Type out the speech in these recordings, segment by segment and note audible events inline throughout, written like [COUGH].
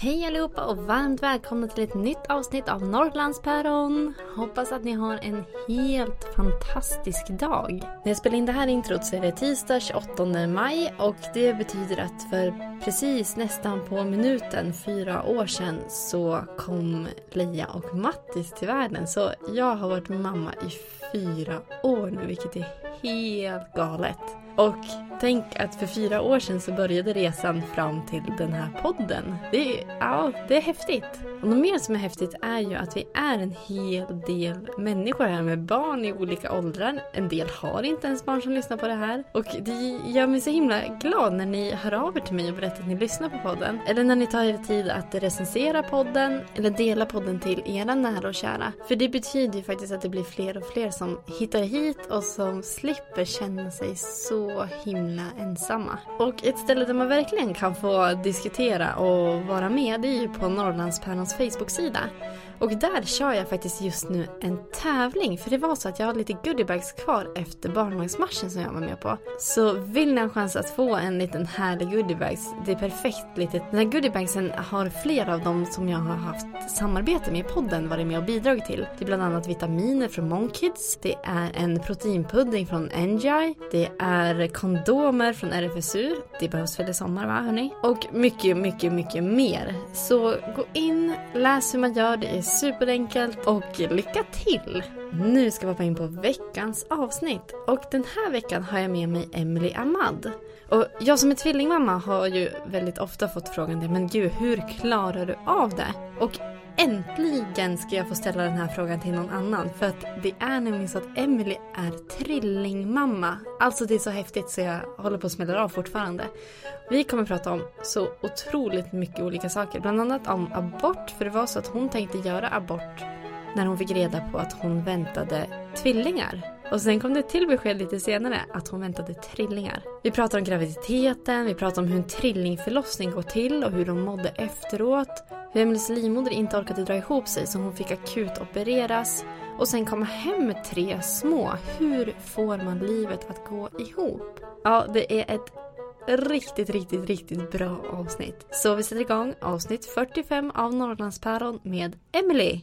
Hej allihopa och varmt välkomna till ett nytt avsnitt av Norrlandspäron. Hoppas att ni har en helt fantastisk dag. När jag spelar in det här introt så är det tisdag 28 maj och det betyder att för precis nästan på minuten fyra år sedan så kom Leia och Mattis till världen. Så jag har varit mamma i fyra år nu vilket är helt galet. Och tänk att för fyra år sedan så började resan fram till den här podden. Det är, ja, det är häftigt. Och något mer som är häftigt är ju att vi är en hel del människor här med barn i olika åldrar. En del har inte ens barn som lyssnar på det här. Och det gör mig så himla glad när ni hör av er till mig och berättar att ni lyssnar på podden. Eller när ni tar er tid att recensera podden eller dela podden till era nära och kära. För det betyder ju faktiskt att det blir fler och fler som hittar hit och som slipper känna sig så himla ensamma. Och ett ställe där man verkligen kan få diskutera och vara med det är ju på Norrlandspärlans Facebook-sida. Och där kör jag faktiskt just nu en tävling. För det var så att jag har lite goodiebags kvar efter barnvagnsmarschen som jag var med på. Så vill ni ha en chans att få en liten härlig goodiebags, det är perfekt litet. Den här goodiebagsen har flera av dem som jag har haft samarbete med i podden varit med och bidragit till. Det är bland annat vitaminer från Monkids, det är en proteinpudding från NGI, det är kondomer från RFSU, det behövs väl i sommar va hörni? Och mycket, mycket, mycket mer. Så gå in, läs hur man gör, det är superenkelt och lycka till! Nu ska vi hoppa in på veckans avsnitt och den här veckan har jag med mig Emily Ahmad. Och jag som är tvillingmamma har ju väldigt ofta fått frågan det, men gud hur klarar du av det? Och äntligen ska jag få ställa den här frågan till någon annan. För att det är nämligen så att Emily är trillingmamma. Alltså det är så häftigt så jag håller på att smälla av fortfarande. Vi kommer att prata om så otroligt mycket olika saker. Bland annat om abort. För det var så att hon tänkte göra abort när hon fick reda på att hon väntade tvillingar. Och sen kom det till besked lite senare att hon väntade trillingar. Vi pratar om graviditeten, vi pratar om hur en trillingförlossning går till och hur de mådde efteråt. Hur Emelies livmoder inte orkade dra ihop sig så hon fick akut opereras. Och sen komma hem med tre små. Hur får man livet att gå ihop? Ja, det är ett riktigt, riktigt, riktigt bra avsnitt. Så vi sätter igång avsnitt 45 av Norrlandspäron med Emily.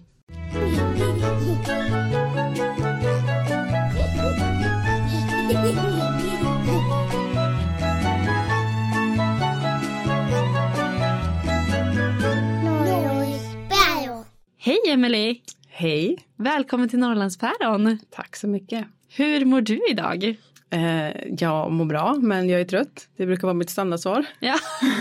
Hej Emily! Hej! Välkommen till Norrlandspäron. Tack så mycket. Hur mår du idag? Eh, jag mår bra, men jag är trött. Det brukar vara mitt standardsvar. Ja,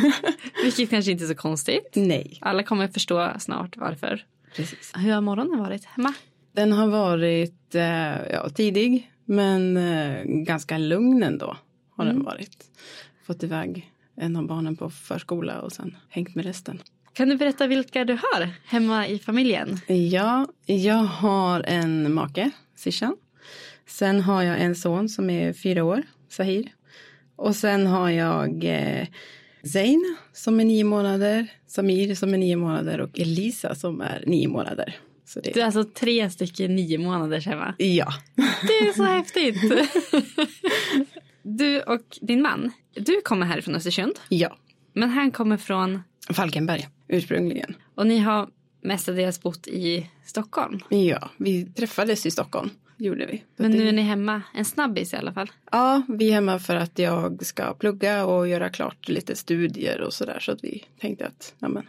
[LAUGHS] vilket kanske inte är så konstigt. Nej. Alla kommer förstå snart varför. Precis. Hur har morgonen varit hemma? Den har varit eh, ja, tidig, men eh, ganska lugn ändå. Har Mm. den varit. Fått iväg en av barnen på förskola och sen hängt med resten. Kan du berätta vilka du har hemma i familjen? Ja, jag har en make, Sishan. Sen har jag en son som är fyra år, Sahir. Och sen har jag eh, Zain som är nio månader, Samir som är nio månader och Elisa som är nio månader. Så det, Du är alltså tre stycken nio månaders hemma. ja, [LAUGHS] Det är så häftigt. Du och din man, du kommer härifrån Östersund. ja. Men han kommer från, Falkenberg ursprungligen. och ni har mestadels bott i Stockholm. Ja, vi träffades i Stockholm gjorde vi. Men nu är ni hemma, en snabbis i alla fall. Ja, vi är hemma för att jag ska plugga och göra klart lite studier och sådär. Så att vi tänkte att ja, men,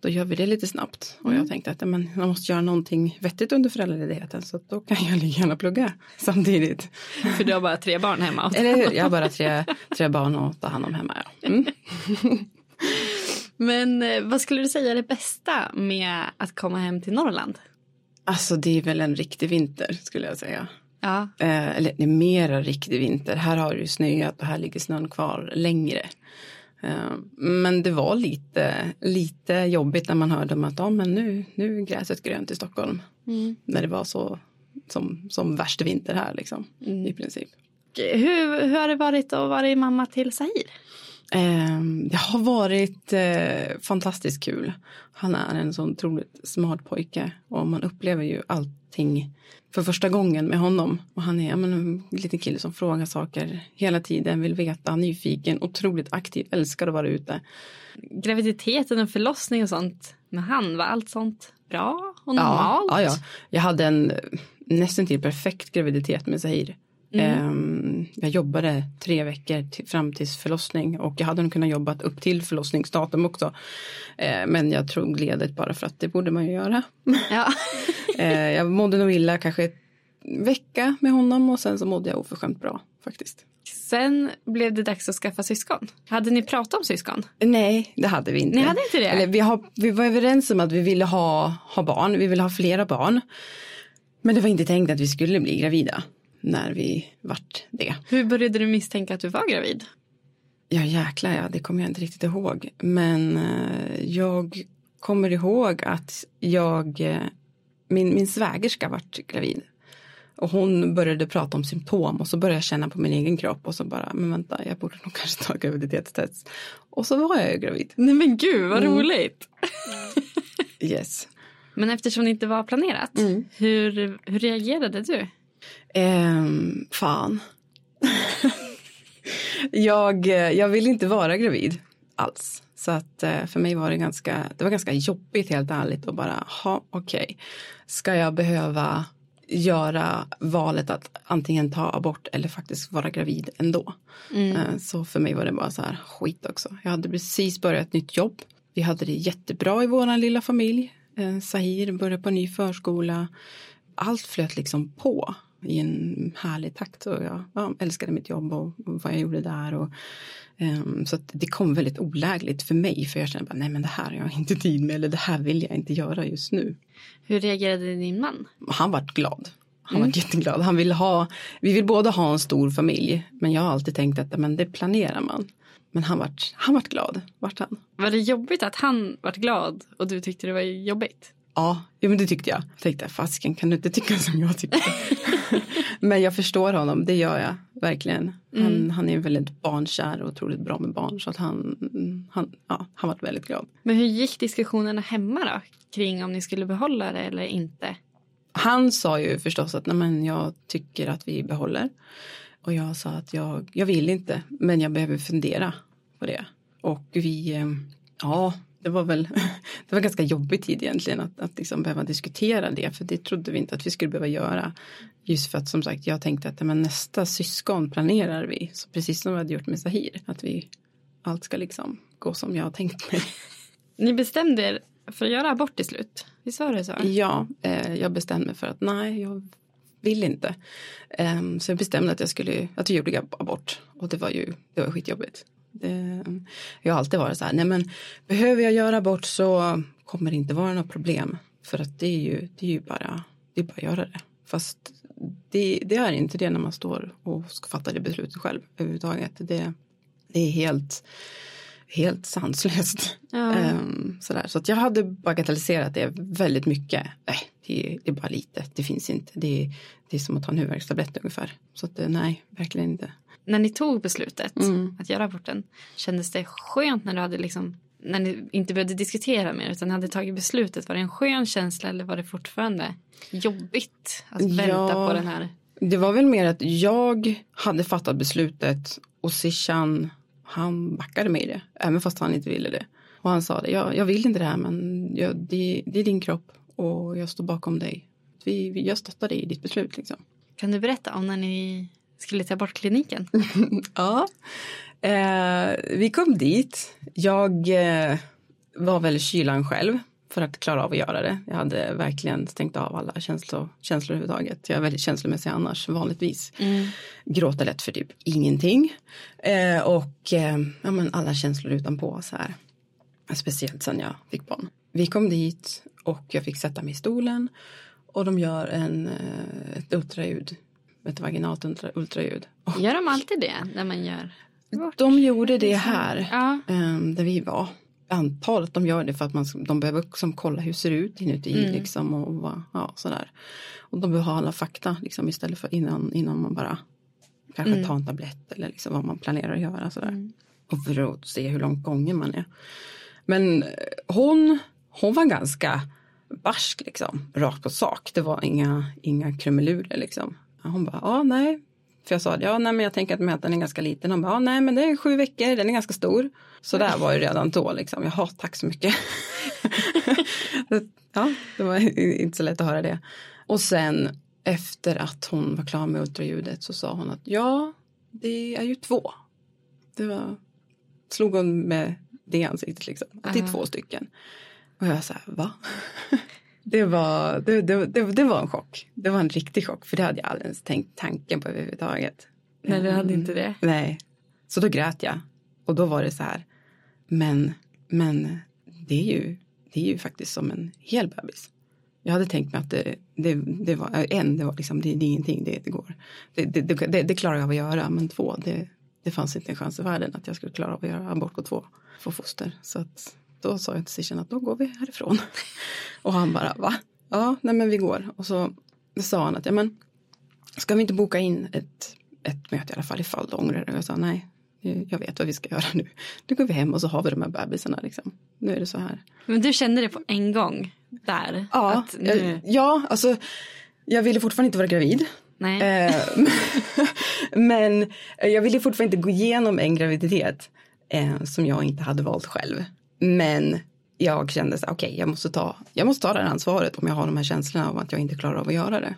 då gör vi det lite snabbt. Och jag tänkte att ja, men, jag måste göra någonting vettigt under föräldraledigheten. Så då kan jag lika gärna plugga samtidigt. För du har bara tre barn hemma. [LAUGHS] Eller hur? Jag har bara tre, tre barn att ta hand om hemma. Ja. Mm. [LAUGHS] Men eh, vad skulle du säga är det bästa med att komma hem till Norrland? Alltså det är väl en riktig vinter skulle jag säga. Ja. Eh, eller det är mera riktig vinter. Här har det ju snöat och här ligger snön kvar längre. Eh, men det var lite, lite jobbigt när man hörde om att ja, men nu, nu är gräset grönt i Stockholm. Mm. När det var så som, som värst vinter här liksom Mm. i princip. Hur, hur har det varit att vara mamma till Sahir? Eh, det har varit eh, fantastiskt kul. Han är en så otroligt smart pojke och man upplever ju allting för första gången med honom. Och han är men, en liten kille som frågar saker hela tiden, vill veta, nyfiken, otroligt aktiv, älskar att vara ute. Graviditeten och förlossning och sånt med han, var allt sånt bra och normalt? Ja, ja, ja. Jag hade en nästan till perfekt graviditet med Zahir. Ehm, jag jobbade tre veckor till, fram till förlossning och jag hade nog kunnat jobba upp till förlossningsdatum också. Eh, men jag tog ledigt bara för att det borde man ju göra. Ja. [LAUGHS] Eh, jag mådde nog illa kanske vecka med honom och sen så mådde jag oförskämt bra faktiskt. Sen blev det dags att skaffa syskon. Hade ni pratat om syskon? Nej, det hade vi inte. Ni hade inte det? Eller vi, har, vi var överens om att vi ville ha, ha barn, vi ville ha flera barn. Men det var inte tänkt att vi skulle bli gravida när vi vart det. Hur började du misstänka att du var gravid? Ja jäklar ja, det kommer jag inte riktigt ihåg. Men eh, jag kommer ihåg att jag, eh, min, min svägerska vart gravid. Och hon började prata om symptom och så började jag känna på min egen kropp och så bara, men vänta, jag borde nog kanske ta graviditetstest. Och så var jag ju gravid. Nej men gud vad roligt. Yes. Men eftersom det inte var planerat, hur, hur reagerade du? Ehm, fan. jag, eh, jag vill inte vara gravid alls. Så att eh, för mig var det ganska, det var ganska jobbigt helt ärligt och bara, ha okej. Ska jag behöva göra valet att antingen ta abort eller faktiskt vara gravid ändå. Eh, Så för mig var det bara så här skit också. Jag hade precis börjat ett nytt jobb. Vi hade det jättebra i våran lilla familj. Sahir började på ny förskola. Allt flöt liksom på i en härlig takt. Och jag ja, älskade mitt jobb och vad jag gjorde där. Och, ehm, så det kom väldigt olägligt för mig. För jag kände bara, nej men det här har jag inte tid med. Eller det här vill jag inte göra just nu. Hur reagerade din man? Han var glad. Han var jätteglad. Han ville ha, vi vill båda ha en stor familj. Men jag har alltid tänkt att men det planerar man. Men han vart, han vart glad. Vart han? Var det jobbigt att han var glad och du tyckte det var jobbigt? Ja, ja men det tyckte jag. Jag tänkte, fasken kan du inte tycka [LAUGHS] som jag tyckte. [LAUGHS] men jag förstår honom, det gör jag verkligen. Han, han är väldigt barnkär och otroligt bra med barn. Så att han, han, ja, han var väldigt glad. Men hur gick diskussionerna hemma då? Kring om ni skulle behålla det eller inte? Han sa ju förstås att Nej, men jag tycker att vi behåller. Och jag sa att jag, jag vill inte, men jag behöver fundera på det. Och vi, eh, ja, det var väl [LAUGHS] det var ganska jobbig tid egentligen att, att liksom behöva diskutera det. För det trodde vi inte att vi skulle behöva göra. Just för att som sagt, jag tänkte att men nästa syskon planerar vi. Så precis som vi hade gjort med Sahir. Att vi, allt ska liksom gå som jag har tänkt mig. [LAUGHS] Ni bestämde er för att göra abort till slut. Visst var det så? Ja, eh, jag bestämde mig för att nej, jag vill inte. Ehm, så jag bestämde att jag skulle, att jag gjorde abort. Och det var ju, det var skitjobbigt. Det, jag har alltid varit så här, nej men behöver jag göra abort så kommer det inte vara något problem. För att det är ju, det är ju bara, det är bara att göra det. Fast det, det är inte det när man står och ska fatta det beslutet själv överhuvudtaget. Det, det är helt, helt sanslöst. Ja. Ehm, sådär. Så att jag hade bagatelliserat det väldigt mycket. Nej, det, det är bara lite. Det finns inte. Det, det är som att ta en huvudvärkstablett ungefär. Så att, eh, nej, verkligen inte. När ni tog beslutet Mm. att göra aborten, kändes det skönt när du hade liksom när ni inte behövde diskutera mer utan hade tagit beslutet? Var det en skön känsla eller var det fortfarande jobbigt att vänta Ja. på den här? Det var väl mer att jag hade fattat beslutet och Sishan han backade mig i det. Även fast han inte ville det. Och han sa det, jag, jag vill inte det här men jag, det, det är din kropp och jag står bakom dig. vi, vi, jag stöttar dig i ditt beslut. Liksom. Kan du berätta om när ni skulle ta bort kliniken? [LAUGHS] ja, eh, vi kom dit. Jag eh, var väl kylan själv för att klara av att göra det. Jag hade verkligen stängt av alla känslor, känslor överhuvudtaget. Jag är väldigt känslomässig annars vanligtvis. Mm. Gråter lätt för typ ingenting. Eh, och eh, ja, men alla känslor utanpå så här. Speciellt sen jag fick barn. Vi kom dit och jag fick sätta mig i stolen och de gör en, eh, ett ultraljud, ett vaginalt ultra, ultraljud. Gör de alltid det när man gör? De gjorde det här ja. Ehm, där vi var. Att de gör det för att man, de behöver liksom kolla hur det ser ut inuti mm. liksom och ja, sådär. Och de behöver ha alla fakta liksom istället för innan, innan man bara kanske mm. tar en tablett eller liksom vad man planerar att göra sådär. Mm. Och för att se hur långt gången man är. Men eh, hon, hon var ganska barsk liksom, rakt på sak. Det var inga, inga krumelurer liksom. Hon bara, ja nej. För jag sa, ja nej men jag tänker att mätaren är ganska liten. Hon bara, ja nej men det är sju veckor, den är ganska stor. Så där var ju redan då liksom, jaha tack så mycket. [LAUGHS] ja, det var inte så lätt att höra det. Och sen efter att hon var klar med ultraljudet så sa hon att ja, det är ju två. Det var, slog hon med det ansiktet liksom, att det är två stycken. Och jag sa, va? [LAUGHS] Det var, det, det, det, det, var en chock. Det var en riktig chock. För det hade jag aldrig ens tänkt tanken på överhuvudtaget. Nej, du hade inte det? Nej. Så då grät jag. Och då var det så här. Men, men det är ju, det är ju faktiskt som en hel bebis. Jag hade tänkt mig att det, det, det var en, det var liksom, det, det är ingenting, det, det går. Det, det, det, det klarar jag av att göra, men två, det, det fanns inte en chans i världen att jag skulle klara av att göra abort på två, två foster. Så att då sa jag till Sishan att då går vi härifrån. [LAUGHS] och han bara va? Ja, nej men vi går. Och så sa han att ja men ska vi inte boka in ett, ett möte i alla fall ifall du ångrar dig? Och jag sa nej, jag vet vad vi ska göra nu. Nu går vi hem och så har vi de här bebisarna liksom. Nu är det så här. Men du kände det på en gång där? Ja, nu... ja alltså jag ville fortfarande inte vara gravid. Nej. Eh, [LAUGHS] men jag ville fortfarande inte gå igenom en graviditet eh, som jag inte hade valt själv. Men jag kände så okej, okay, jag måste ta, jag måste ta det här ansvaret om jag har de här känslorna av att jag inte klarar av att göra det.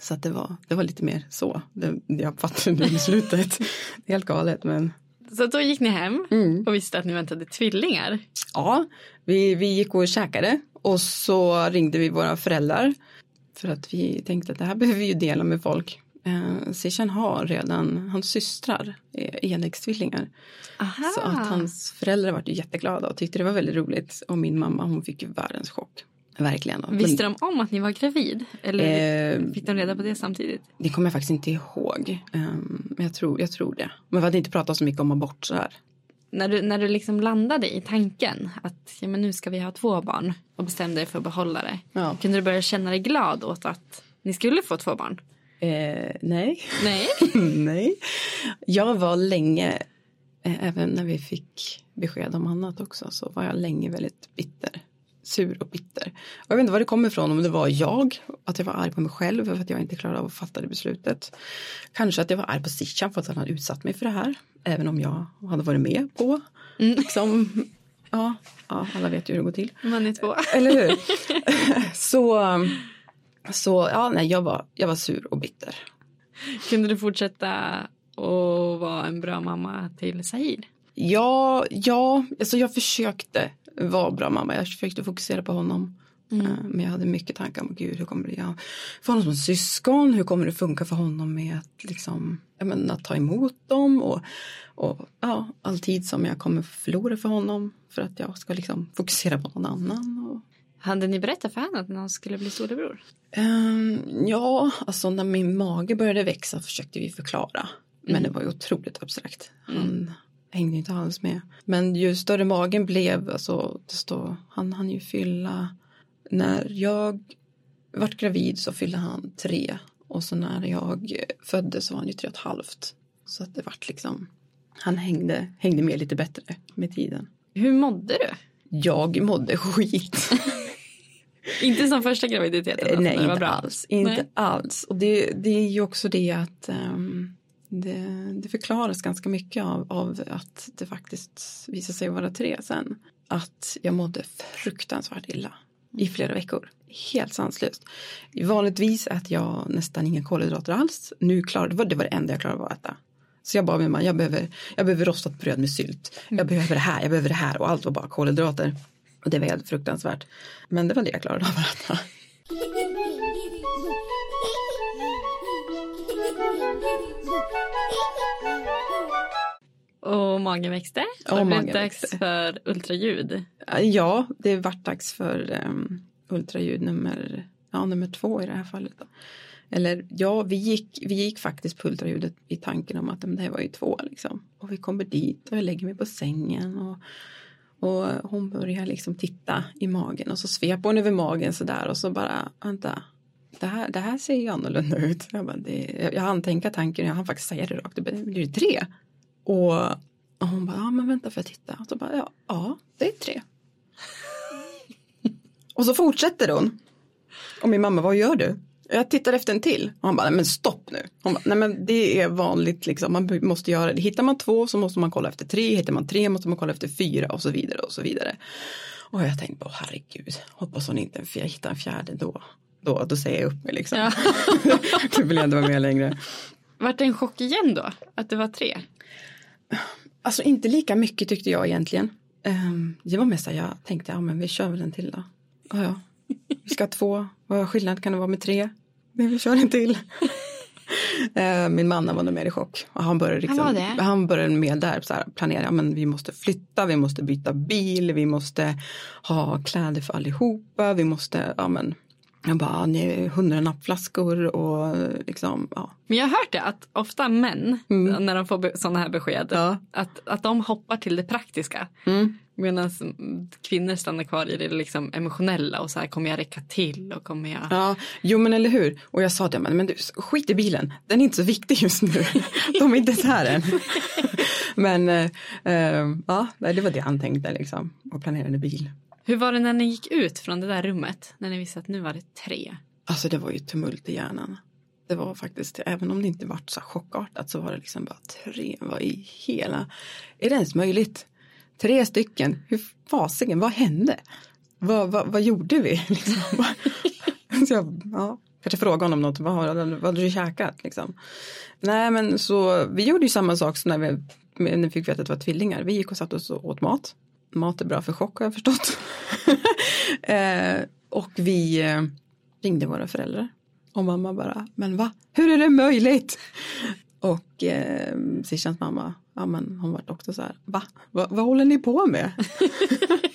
Så att det var, det var lite mer så. Det, jag fattade [LAUGHS] det beslutet. Helt galet men. Så då gick ni hem mm. och visste att ni väntade tvillingar? Ja, vi, vi gick och käkade och så ringde vi våra föräldrar. För att vi tänkte att det här [LAUGHS] behöver vi ju dela med folk. Eh, Sishan har redan, hans systrar är enäggstvillingar. Så att hans föräldrar var jätteglada och tyckte det var väldigt roligt. Och min mamma hon fick ju världens chock. Verkligen. Visste de om att ni var gravid? Eller eh, fick de reda på det samtidigt? Det kommer jag faktiskt inte ihåg. Um, men jag tror, jag tror det. Men vi hade inte pratat så mycket om abort så här. När du, när du liksom landade i tanken att ja, men nu ska vi ha två barn och bestämde dig för att behålla det. Ja. Kunde du börja känna dig glad åt att ni skulle få två barn? Eh, nej. Nej. [LAUGHS] nej. Jag var länge, eh, även när vi fick besked om annat också, så var jag länge väldigt bitter. Sur och bitter. Och jag vet inte var det kommer ifrån, om det var jag, att jag var arg på mig själv för att jag inte klarade av att fatta det beslutet. Kanske att jag var arg på Sichan för att han hade utsatt mig för det här, även om jag hade varit med på. Mm. Liksom, ja, ja, alla vet ju hur det går till. Man är två. Eller hur? [LAUGHS] så så ja, nej, jag var, jag var sur och bitter. Kunde du fortsätta att vara en bra mamma till Sahir? Ja, ja alltså jag försökte vara bra mamma. Jag försökte fokusera på honom. Mm. Eh, men jag hade mycket tankar om gud, hur kommer det jag få honom som syskon? Hur kommer det funka för honom med att, liksom, menar, att ta emot dem? Och, och ja, all tid som jag kommer förlora för honom för att jag ska liksom fokusera på någon annan. Och, hade ni berättat för henne att han skulle bli storebror? Um, ja, alltså när min mage började växa försökte vi förklara. Men mm. det var ju otroligt abstrakt. Han mm. hängde inte alls med. Men ju större magen blev, alltså, desto, han hann ju fylla. När jag vart gravid så fyllde han tre. Och så när jag föddes så var han ju tre och ett halvt. Så att det vart liksom, han hängde, hängde med lite bättre med tiden. Hur mådde du? Jag mådde skit. [LAUGHS] inte som första graviditeten? Alltså, Nej, inte alls. Inte Nej. alls. Och det, det är ju också det att um, det, det, förklaras ganska mycket av, av att det faktiskt visar sig vara tre sen. Att jag mådde fruktansvärt illa. i flera veckor. Helt sanslöst. Vanligtvis äter jag nästan inga kolhydrater alls. Nu klarade det, det var det enda jag klarade av att äta. Så jag bara, min man, jag behöver, jag behöver rostat bröd med sylt. Jag behöver det här, jag behöver det här och allt var bara kolhydrater. Och det var helt fruktansvärt. Men det var det jag klarade av att äta. Och magen växte. Så blev magen dags växte. för ultraljud. Ja, det vart dags för um, ultraljud nummer, ja, nummer två i det här fallet. Då. Eller ja, vi gick, vi gick faktiskt på ultraljudet i tanken om att det här var ju två liksom. Och vi kommer dit och jag lägger mig på sängen och, och hon börjar liksom titta i magen och så sveper hon över magen sådär och så bara, vänta, det här, det här ser ju annorlunda ut. Jag, bara, det, jag hann tänka tanken, jag hann faktiskt säga det rakt, det blir det tre? Och, och hon bara, ja men vänta för att titta. Och så bara, ja, ja det är tre. [LAUGHS] och så fortsätter hon. Och min mamma, vad gör du? Jag tittar efter en till. Och han bara, nej men stopp nu. Hon bara, nej men det är vanligt liksom. Man måste göra det. Hittar man två så måste man kolla efter tre. Hittar man tre måste man kolla efter fyra och så vidare och så vidare. Och jag tänkte, åh herregud, hoppas hon inte jag hittar en fjärde då. Då, då säger jag upp mig liksom. Ja. [LAUGHS] då vill jag inte vara med längre. Vart det en chock igen då? Att det var tre? Alltså inte lika mycket tyckte jag egentligen. Um, det var mest här, jag tänkte, ja men vi kör väl en till då. Ja, ja. Vi ska ha två, vad skillnad kan det vara med tre? Men vi kör en till. [LAUGHS] Eh, Min man var nog mer i chock. Och han började, liksom, Han han började med där så här, planera, men vi måste flytta, vi måste byta bil, vi måste ha kläder för allihopa, vi måste, ja men, jag bara, ja, ni är hundra nappflaskor och liksom, ja. Men jag har hört det att ofta män när de får sådana här besked Ja. att, att de hoppar till det praktiska. Mm. Medan kvinnor stannar kvar i det liksom emotionella och så här kommer jag räcka till och kommer jag. Ja, jo men eller hur. Och jag sa det, men, men du, skit i bilen, den är inte så viktig just nu. [LAUGHS] De är inte så här än. [LAUGHS] men eh, eh, ja, det var det han tänkte liksom. Och planerade bil. Hur var det när ni gick ut från det där rummet? När ni visste att nu var det tre? Alltså det var ju tumult i hjärnan. Det var faktiskt, även om det inte var så chockartat så var det liksom bara tre, vad i hela, är det ens möjligt? Tre stycken, hur fasiken, vad hände? Vad, vad, vad gjorde vi? [LAUGHS] Liksom. [LAUGHS] så jag, ja, kanske frågade honom något, vad, har- vad hade du käkat? Liksom. Nej men så, vi gjorde ju samma sak som när vi, när vi fick veta att det var tvillingar. Vi gick och satte oss och åt mat. Mat är bra för chock har jag förstått. [LAUGHS] eh, och vi eh, ringde våra föräldrar. Och mamma bara, men va? Hur är det möjligt? Och eh, Sishans mamma, ja men hon var också så här, va? va? Vad håller ni på med? [LAUGHS]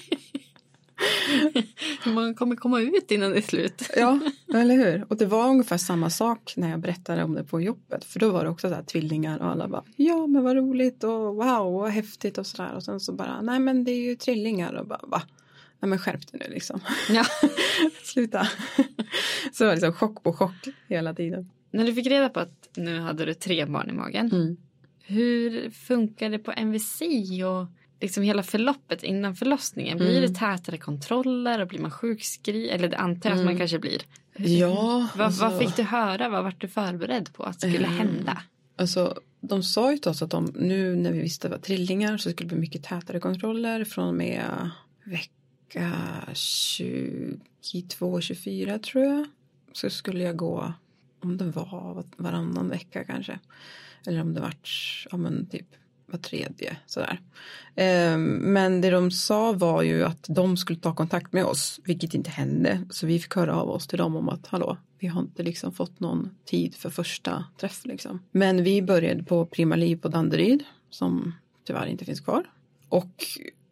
Man kommer komma ut innan det är slut. Ja, eller hur? Och det var ungefär samma sak när jag berättade om det på jobbet. För då var det också så här tvillingar och alla bara, ja men vad roligt och wow, vad häftigt och sådär. Och sen så bara, nej men det är ju trillingar och bara, va? Nej men skärp dig nu liksom. Ja. [LAUGHS] Sluta. Så det var liksom chock på chock hela tiden. När du fick reda på att nu hade du tre barn i magen. Mm. Hur funkar det på MVC och liksom hela förloppet innan förlossningen? Blir det tätare kontroller och blir man sjukskriven? Eller det antar jag att man kanske blir. Ja, Vad, alltså- vad fick du höra? Vad var du förberedd på att skulle hända? Alltså, de sa ju till oss att de, nu när vi visste att det var trillingar så skulle det bli mycket tätare kontroller från och med vecka 22, 24 tror jag. Så skulle jag gå, om det var varannan vecka kanske. Eller om det vart, ja men typ var tredje sådär. Eh, men det de sa var ju att de skulle ta kontakt med oss, vilket inte hände. Så vi fick höra av oss till dem om att hallå, vi har inte liksom fått någon tid för första träff liksom. Men vi började på Prima Liv på Danderyd, som tyvärr inte finns kvar. Och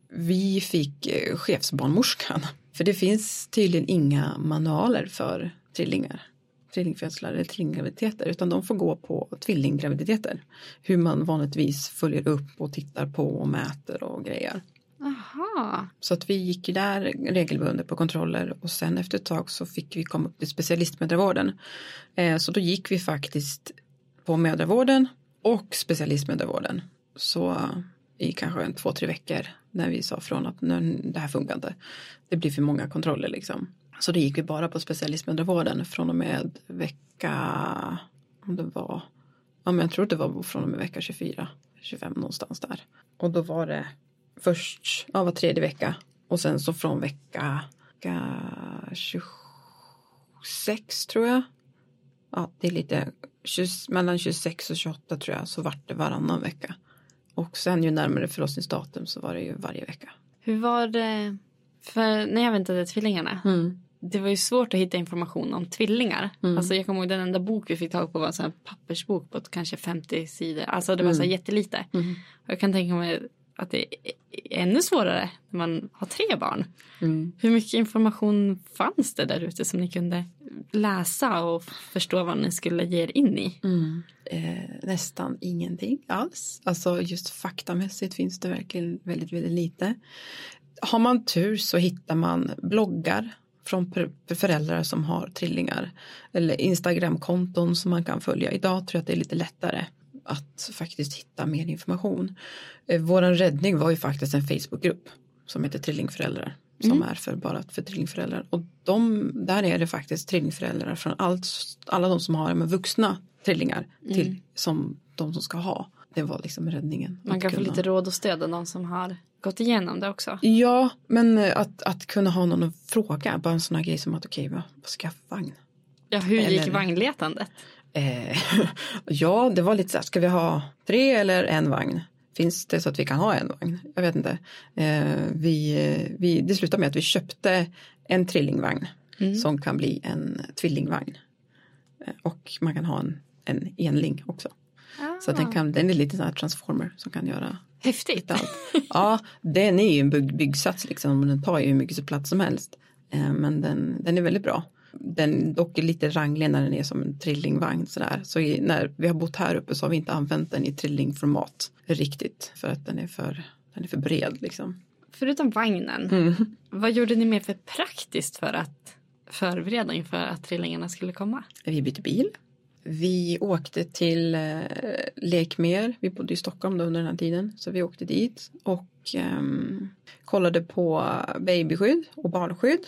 vi fick eh, chefsbarnmorskan. För det finns tydligen inga manualer för trillingar tvillingfödslar eller tvillinggraviditeter utan de får gå på tvillinggraviditeter. Hur man vanligtvis följer upp och tittar på och mäter och grejer. Aha. Så att vi gick där regelbundet på kontroller och sen efter ett tag så fick vi komma upp till specialistmödravården. Eh, så då gick vi faktiskt på mödravården och specialistmödravården. Så i kanske en två, tre veckor när vi sa från att nu, det här funkar inte. Det blir för många kontroller liksom. Så då gick vi bara på specialistmödravården från och med vecka, om det var, ja men jag tror det var från och med vecka 24, 25 någonstans där. Och då var det först, ja var tredje vecka och sen så från vecka vecka 26 tror jag. Ja, det är lite 20, mellan 26 och 28 tror jag så vart det varannan vecka. Och sen ju närmare förlossningsdatum så var det ju varje vecka. Hur var det för när jag väntade tvillingarna? Mm. Det var ju svårt att hitta information om tvillingar. Mm. Alltså jag kommer ihåg den enda bok vi fick tag på var en sån här pappersbok på kanske 50 sidor. Alltså det var så Mm. här jättelite. Och jag kan tänka mig att det är ännu svårare när man har tre barn. Mm. Hur mycket information fanns det där ute som ni kunde läsa och förstå vad ni skulle ge er in i? Eh, nästan ingenting alls. Alltså just faktamässigt finns det verkligen väldigt, väldigt lite. Har man tur så hittar man bloggar från föräldrar som har trillingar eller Instagramkonton som man kan följa. Idag tror jag att det är lite lättare att faktiskt hitta mer information. Eh, våran räddning var ju faktiskt en Facebookgrupp som heter Trillingföräldrar som är för bara för trillingföräldrar och de, där är det faktiskt trillingföräldrar från allt, alla de som har med vuxna trillingar till som de som ska ha. Det var liksom räddningen. Man kan få kunna- lite råd och stöd av de som har gått igenom det också. Ja, men eh, att, att kunna ha någon att fråga, bara en sån här grej som att okej, vad, vad ska jag ha vagn? Ja, hur gick Eller- vagnletandet? Eh, [LAUGHS] ja, det var lite så här, ska vi ha tre eller en vagn? Finns det så att vi kan ha en vagn? Jag vet inte. Eh, vi, eh, vi, det slutade med att vi köpte en trillingvagn som kan bli en tvillingvagn. Eh, och man kan ha en, en enling också. Så den, kan, den är lite sån här transformer som kan göra Häftigt. allt. Ja, den är ju en bygg, byggsats liksom och den tar ju hur mycket plats som helst. Eh, Men den, den är väldigt bra. Den dock är lite ranglig när den är som en trillingvagn sådär. Så i, när vi har bott här uppe så har vi inte använt den i trillingformat riktigt. För att den är för, den är för bred liksom. Förutom vagnen, Mm. vad gjorde ni mer för praktiskt för att förbereda inför att trillingarna skulle komma? Vi bytte bil. Vi åkte till eh, Lekmer. Vi bodde i Stockholm då under den här tiden. Så vi åkte dit och ehm, kollade på babyskydd och barnskydd.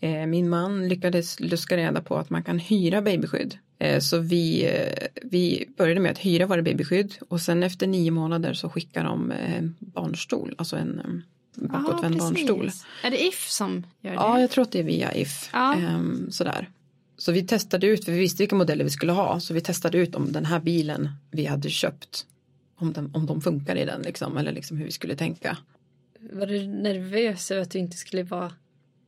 Eh, min man lyckades luska reda på att man kan hyra babyskydd. Eh, så vi, eh, vi började med att hyra våra babyskydd och sen efter nio månader så skickar de eh, barnstol, alltså en eh, bakåtvänd barnstol. Är det If som gör det? Ja, jag tror att det är via If. Ja. Ehm, sådär. Så vi testade ut, för vi visste vilka modeller vi skulle ha, så vi testade ut om den här bilen vi hade köpt, om, den, om de funkar i den liksom, eller liksom hur vi skulle tänka. Var du nervös över att du inte skulle vara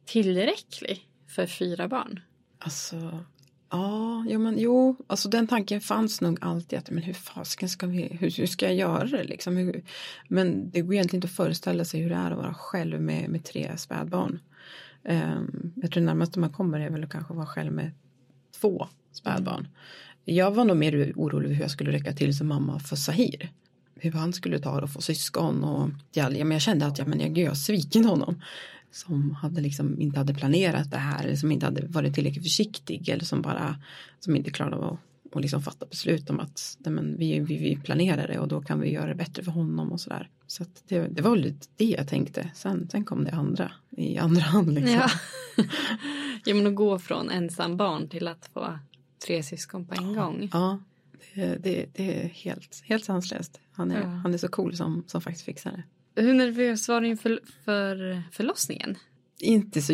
tillräcklig för fyra barn? Alltså, ja, jo, men, jo, alltså den tanken fanns nog alltid att men hur fasken ska vi, hur, hur ska jag göra det liksom? Hur, men det går egentligen inte att föreställa sig hur det är att vara själv med, med tre spädbarn. Um, jag tror närmast man kommer är väl att kanske vara själv med två spädbarn. Jag var nog mer orolig för hur jag skulle räcka till som mamma för Sahir. Hur han skulle ta det och få syskon och ja, men jag kände att ja, men jag, jag har svikit honom. Som hade liksom inte hade planerat det här eller som inte hade varit tillräckligt försiktig eller som bara som inte klarade av att och liksom fatta beslut om att nej, men vi, vi, vi planerar det och då kan vi göra det bättre för honom och sådär. Så det, det var lite det jag tänkte. Sen, sen kom det andra i andra hand. Liksom. Ja. [LAUGHS] ja, men att gå från ensam barn till att få tre syskon på en gång. Ja, det, det, det är helt, helt sanslöst. Han är, Ja. han är så cool som, som faktiskt fixar det. Hur nervös var du inför för förlossningen? Inte så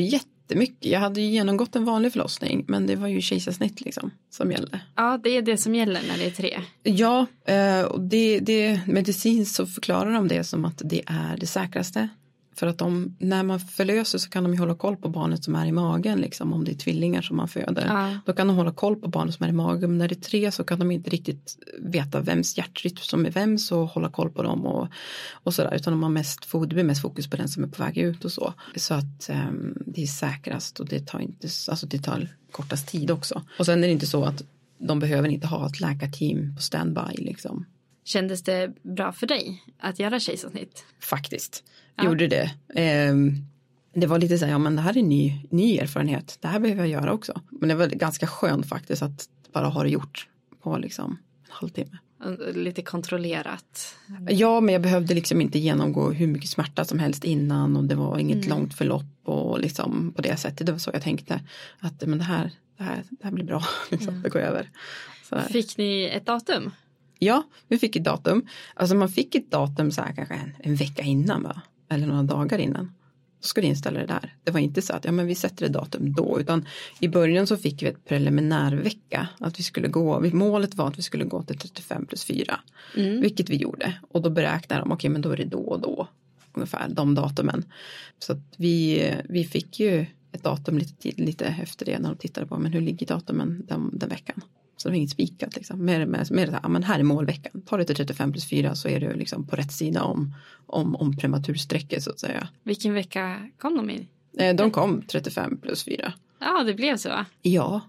jättemycket. Jag hade ju genomgått en vanlig förlossning men det var ju kejsarsnitt liksom som gällde. Ja, det är det som gäller när det är tre. Ja, eh, och det, det, medicinskt så förklarar de det som att det är det säkraste. För att de, när man förlöser så kan de ju hålla koll på barnet som är i magen, liksom, om det är tvillingar som man föder. Ja. Då kan de hålla koll på barnet som är i magen, men när det är tre så kan de inte riktigt veta vems hjärtrytm som är vems och hålla koll på dem och, och sådär. Utan de har mest, det blir mest fokus på den som är på väg ut och så. Så att ehm, det är säkrast och det tar, inte, alltså det tar kortast tid också. Och sen är det inte så att de behöver inte ha ett läkarteam på standby liksom. Kändes det bra för dig att göra kejsarsnitt? Faktiskt. Ja. Gjorde det. Ehm, det var lite så här, ja men det här är ny, ny erfarenhet. Det här behöver jag göra också. Men det var ganska skönt faktiskt att bara ha det gjort på liksom en halvtimme. Lite kontrollerat. Ja, men jag behövde liksom inte genomgå hur mycket smärta som helst innan och det var inget långt förlopp och liksom på det sättet. Det var så jag tänkte att men det här, det här, det här blir bra. [LAUGHS] Liksom, Det går över. Fick ni ett datum? Ja, vi fick ett datum. Alltså man fick ett datum så här kanske en, en vecka innan va? Eller några dagar innan. Då ska du inställa det där. Det var inte så att ja, men vi sätter ett datum då utan i början så fick vi ett preliminärvecka att vi skulle gå, målet var att vi skulle gå till 35 plus 4 mm. vilket vi gjorde och då beräknade de okej okay, men då är det då och då ungefär de datumen. Så att vi, vi fick ju ett datum lite, lite efter det när de tittade på men hur ligger datumen den, den veckan. Så det var inget spikat liksom. Mer, mer, mer så här, ja, men här är målveckan. Tar du till 35 plus 4 så är du liksom på rätt sida om, om, om prematursträcket så att säga. Vilken vecka kom de i? Eh, de kom 35 plus 4. Ja, det blev så? Ja.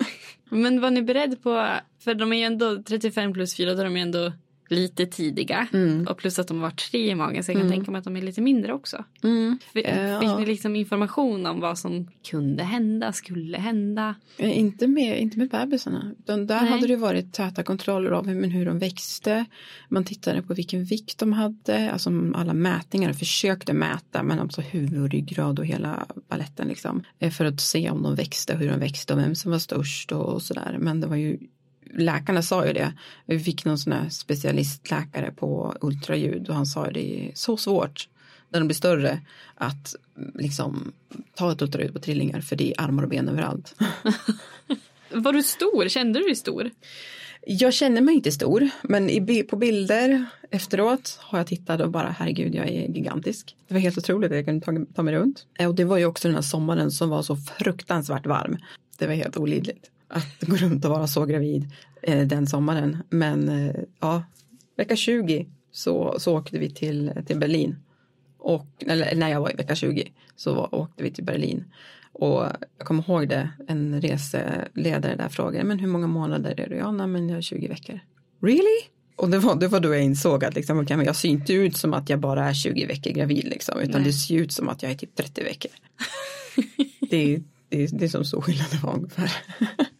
[LAUGHS] men var ni beredd på, för de är ju ändå 35 plus 4, då är de ju ändå lite tidiga. Mm. Och plus att de var tre i magen så jag kan mm. tänka mig att de är lite mindre också. Mm. Fick, uh, fick ni liksom information om vad som kunde hända, skulle hända? Eh, inte med, inte med bebisarna. Där Nej. hade det varit täta kontroller av men hur de växte. Man tittade på vilken vikt de hade. Alltså alla mätningar försökte mäta men också huvud, ryggrad och hela baletten liksom. Eh, för att se om de växte, hur de växte och vem som var störst och sådär. Men det var ju läkarna sa ju det. Vi fick någon sån här specialistläkare på ultraljud och han sa att det är så svårt när de blir större att liksom ta ett ultraljud på trillingar för det är armar och ben överallt. [LAUGHS] Var du stor? Kände du dig stor? Jag känner mig inte stor, men i, på bilder efteråt har jag tittat och bara herregud, jag är gigantisk. Det var helt otroligt att jag kunde ta, ta mig runt. Och det var ju också den här sommaren som var så fruktansvärt varm. Det var helt olidligt att gå runt och vara så gravid eh, den sommaren. Men eh, ja, vecka 20 så, så åkte vi till, till Berlin. Och, eller när jag var i vecka 20 så var, åkte vi till Berlin. Och jag kommer ihåg det, en reseledare där frågade, men hur många månader är du? Ja, nej, men jag är 20 veckor. Really? Och det var, det var då jag insåg att liksom, okay, men jag ser inte ut som att jag bara är 20 veckor gravid liksom, utan nej. det ser ut som att jag är typ 30 veckor. [LAUGHS] det, är, det, är, det är som så skillnad det var ungefär. [LAUGHS]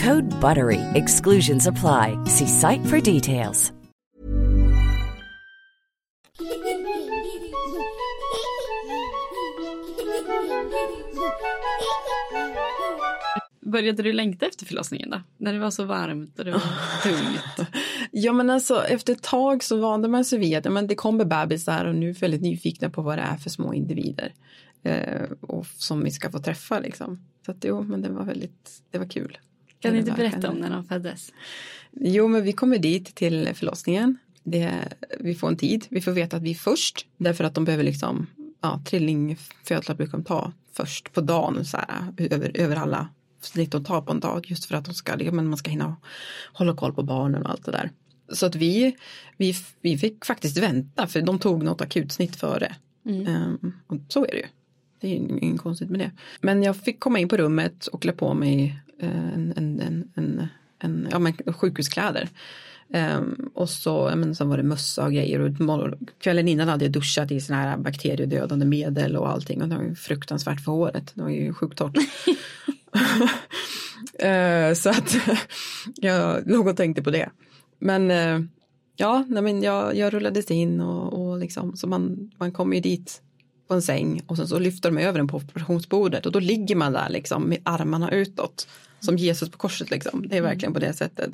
Code BUTTERY. Exclusions apply. See site for details. Började du längta efter förlossningen då? När det var så varmt och det var [LAUGHS] tungt? ja men alltså efter ett tag så vande man sig vid att men det kommer bebisar och nu är vi väldigt nyfikna på vad det är för små individer. Eh, och som vi ska få träffa liksom. Så att jo men det var väldigt, det var kul. Kan du inte berätta om när de föddes? Jo men vi kommer dit till förlossningen. Det, vi får en tid, vi får veta att vi är först därför att de behöver liksom ja, trillingfödslar brukar de ta först på dagen så här, över, över alla snitt de tar på en dag just för att de ska, men man ska hinna hålla koll på barnen och allt det där. Så att vi, vi, vi fick faktiskt vänta för de tog något akutsnitt före. Mm. Um, och så är det ju. Det är inget konstigt med det. Men jag fick komma in på rummet och klä på mig en, en, en, en, en ja, men sjukhuskläder. Um, och så, men sen var det mössa och grejer och kvällen innan hade jag duschat i såna här bakteriedödande medel och allting och det var ju fruktansvärt för håret. Det var ju sjukt torrt. uh, [LAUGHS] så att [LAUGHS] jag låg och tänkte på det. Men uh, ja, nej men jag, jag rullades in och, och liksom, så man, man kommer ju dit på en säng och sen så lyfter de över den på operationsbordet och då ligger man där liksom med armarna utåt. Som Jesus på korset liksom, det är verkligen på det sättet.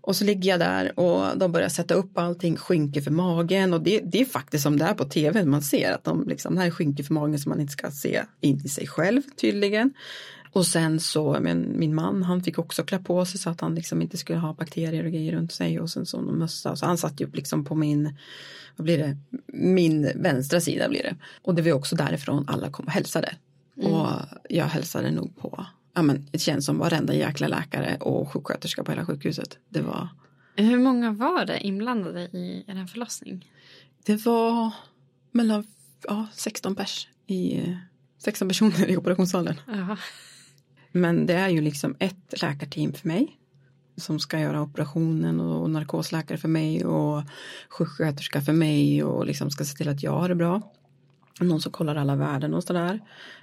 Och så ligger jag där och de börjar sätta upp allting, skynke för magen och det, det är faktiskt som det är på tv, man ser att de liksom, det här är skynke för magen som man inte ska se in i sig själv tydligen. Och sen så, men min man han fick också klä på sig så att han liksom inte skulle ha bakterier och grejer runt sig och sen så någon mössa. Så han satt ju liksom på min, vad blir det, min vänstra sida blir det. Och det var också därifrån alla kom och hälsade. Mm. Och jag hälsade nog på, ja men det känns som varenda jäkla läkare och sjuksköterska på hela sjukhuset. Det var. Hur många var det inblandade i en förlossning? Det var mellan ja, 16 pers i 16 personer i operationssalen. Aha. Men det är ju liksom ett läkarteam för mig som ska göra operationen och narkosläkare för mig och sjuksköterska för mig och liksom ska se till att jag har det bra. Någon som kollar alla värden och sådär.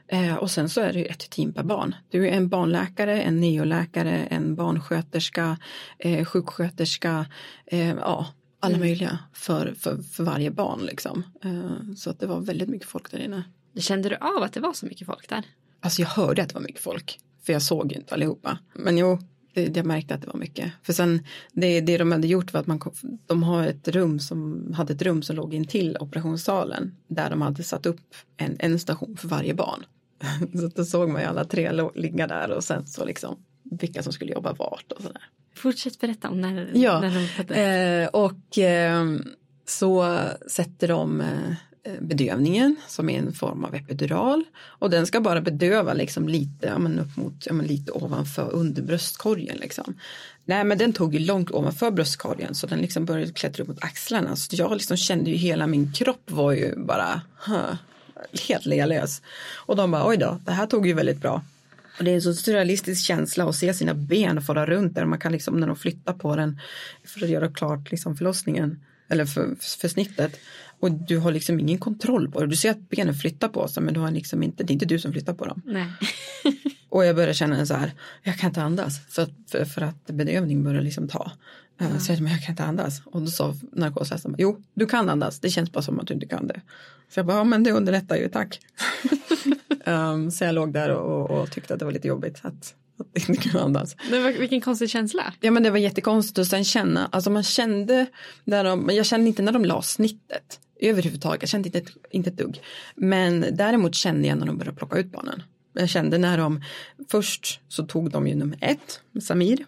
Eh, och sen så är det ju ett team per barn. Du är en barnläkare, en neoläkare, en barnsköterska, eh, sjuksköterska, eh, ja alla mm. möjliga för, för, för varje barn liksom. Eh, så att det var väldigt mycket folk där inne. Kände du av att det var så mycket folk där? Alltså jag hörde att det var mycket folk. För jag såg ju inte allihopa. Men jo, jag märkte att det var mycket. För sen det, det de hade gjort var att man, de har ett rum som hade ett rum som låg in till operationssalen. Där de hade satt upp en, en station för varje barn. [LAUGHS] så då såg man ju alla tre ligga där och sen så liksom vilka som skulle jobba vart och sådär. Fortsätt berätta om när, ja, när de eh, och eh, så sätter de Eh, Eh, bedövningen som är en form av epidural och den ska bara bedöva liksom lite, ja, men upp mot, ja, men lite ovanför under bröstkorgen liksom. Nej men den tog ju långt ovanför bröstkorgen så den liksom började klättra upp mot axlarna så jag liksom kände ju hela min kropp var ju bara huh, helt lealös. Och de bara oj då, det här tog ju väldigt bra. Och det är en så surrealistisk känsla att se sina ben fara runt där man kan liksom när de flyttar på den för att göra klart liksom förlossningen eller för, för snittet och du har liksom ingen kontroll på det. Du ser att benen flyttar på sig men du har liksom inte, det är inte du som flyttar på dem. Nej. [LAUGHS] och jag började känna så här, jag kan inte andas för, för, för att bedövning börjar liksom ta. Mm. Så jag, men jag kan inte andas. Och då sa narkosläsaren, jo du kan andas, det känns bara som att du inte kan det. Så jag bara, ja men det underlättar ju, tack. um, [LAUGHS] så jag låg där och, och, tyckte att det var lite jobbigt att att inte kunna andas. Men vilken konstig känsla. Ja men det var jättekonstigt och sen känna, alltså man kände, där de, jag kände inte när de la snittet överhuvudtaget, jag kände inte ett, inte ett dugg. Men däremot kände jag när de började plocka ut barnen. Jag kände när de, först så tog de ju nummer ett, Samir,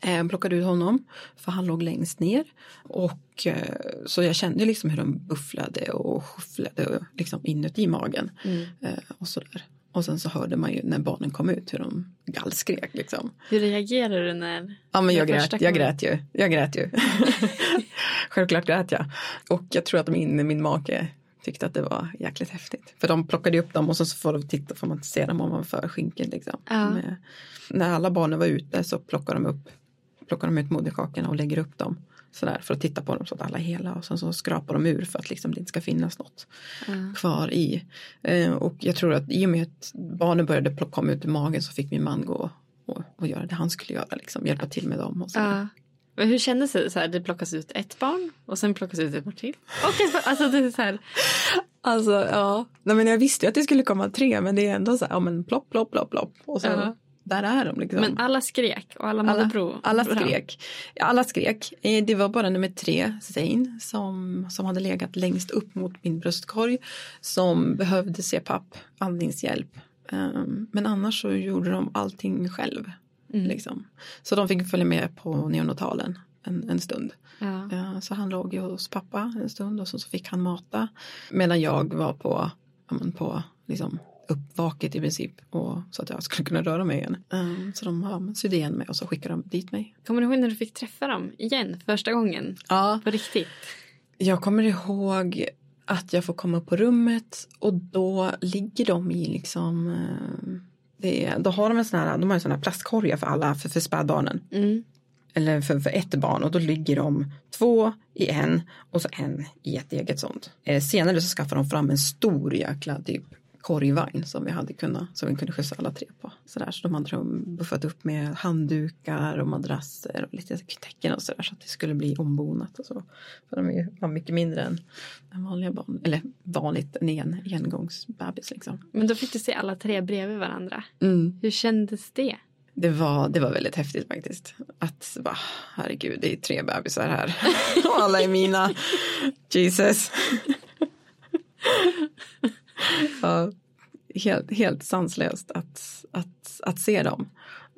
eh, plockade ut honom för han låg längst ner och eh, så jag kände liksom hur de bufflade och skyfflade liksom inuti magen mm. eh, och sådär. Och sen så hörde man ju när barnen kom ut hur de gallskrek liksom. Hur reagerade du när? Ja men jag grät, jag grät ju. Jag grät ju. [LAUGHS] Självklart grät jag. Och jag tror att min, min make tyckte att det var jäkligt häftigt. För de plockade upp dem och så får de titta får man se dem ovanför skinket liksom. Ja. Med, när alla barnen var ute så plockade de upp plockar de ut moderkakorna och lägger upp dem sådär för att titta på dem så att alla är hela och sen så skrapar de ur för att liksom det inte ska finnas något mm. kvar i. Eh, och jag tror att i och med att barnen började komma ut ur magen så fick min man gå och, och göra det han skulle göra, liksom, hjälpa till med dem. Och. Men hur kändes det? Så här, det plockas ut ett barn och sen plockas ut ett barn till? Och ett alltså det är så här. Alltså ja, Nej, men jag visste ju att det skulle komma tre men det är ändå så här, ja men plopp, plopp, plopp, plopp. Och så ja där är de. Liksom. Men alla skrek och alla mådde bra? Alla skrek. Ja, alla skrek. Eh, det var bara nummer tre, Zain, som, som hade legat längst upp mot min bröstkorg som behövde CPAP, andningshjälp. Um, men annars så gjorde de allting själv. Mm. Liksom. Så de fick följa med på neonatalen en, en stund. Ja. Uh, så han låg ju hos pappa en stund och så, så fick han mata. Medan jag var på, på liksom, uppvaket i princip och, så att jag skulle kunna röra mig igen. Um, så de ja, sydde igen mig och så skickade de dit mig. Kommer du ihåg när du fick träffa dem igen första gången? Ja. På riktigt? Jag kommer ihåg att jag får komma upp på rummet och då ligger de i liksom uh, det, då har de en sån här, de har en sån här plastkorgar för alla, för, för spädbarnen. Mm. Eller för, för ett barn och då ligger de två i en och så en i ett eget sånt. Eh, senare så skaffar de fram en stor jäkla typ korgvagn som vi hade kunnat, som vi kunde skjutsa alla tre på. Så, där. så de hade de buffat upp med handdukar och madrasser och lite täcken och sådär så att det skulle bli ombonat och så. För de var mycket mindre än, än vanliga barn, eller vanligt en en, engångsbebis liksom. Men då fick du se alla tre bredvid varandra. Mm. Hur kändes det? Det var, det var väldigt häftigt faktiskt. Att bara, herregud, det är tre bebisar här. [LAUGHS] Och alla är mina. Jesus. [LAUGHS] ja, helt, helt sanslöst att, att, att se dem.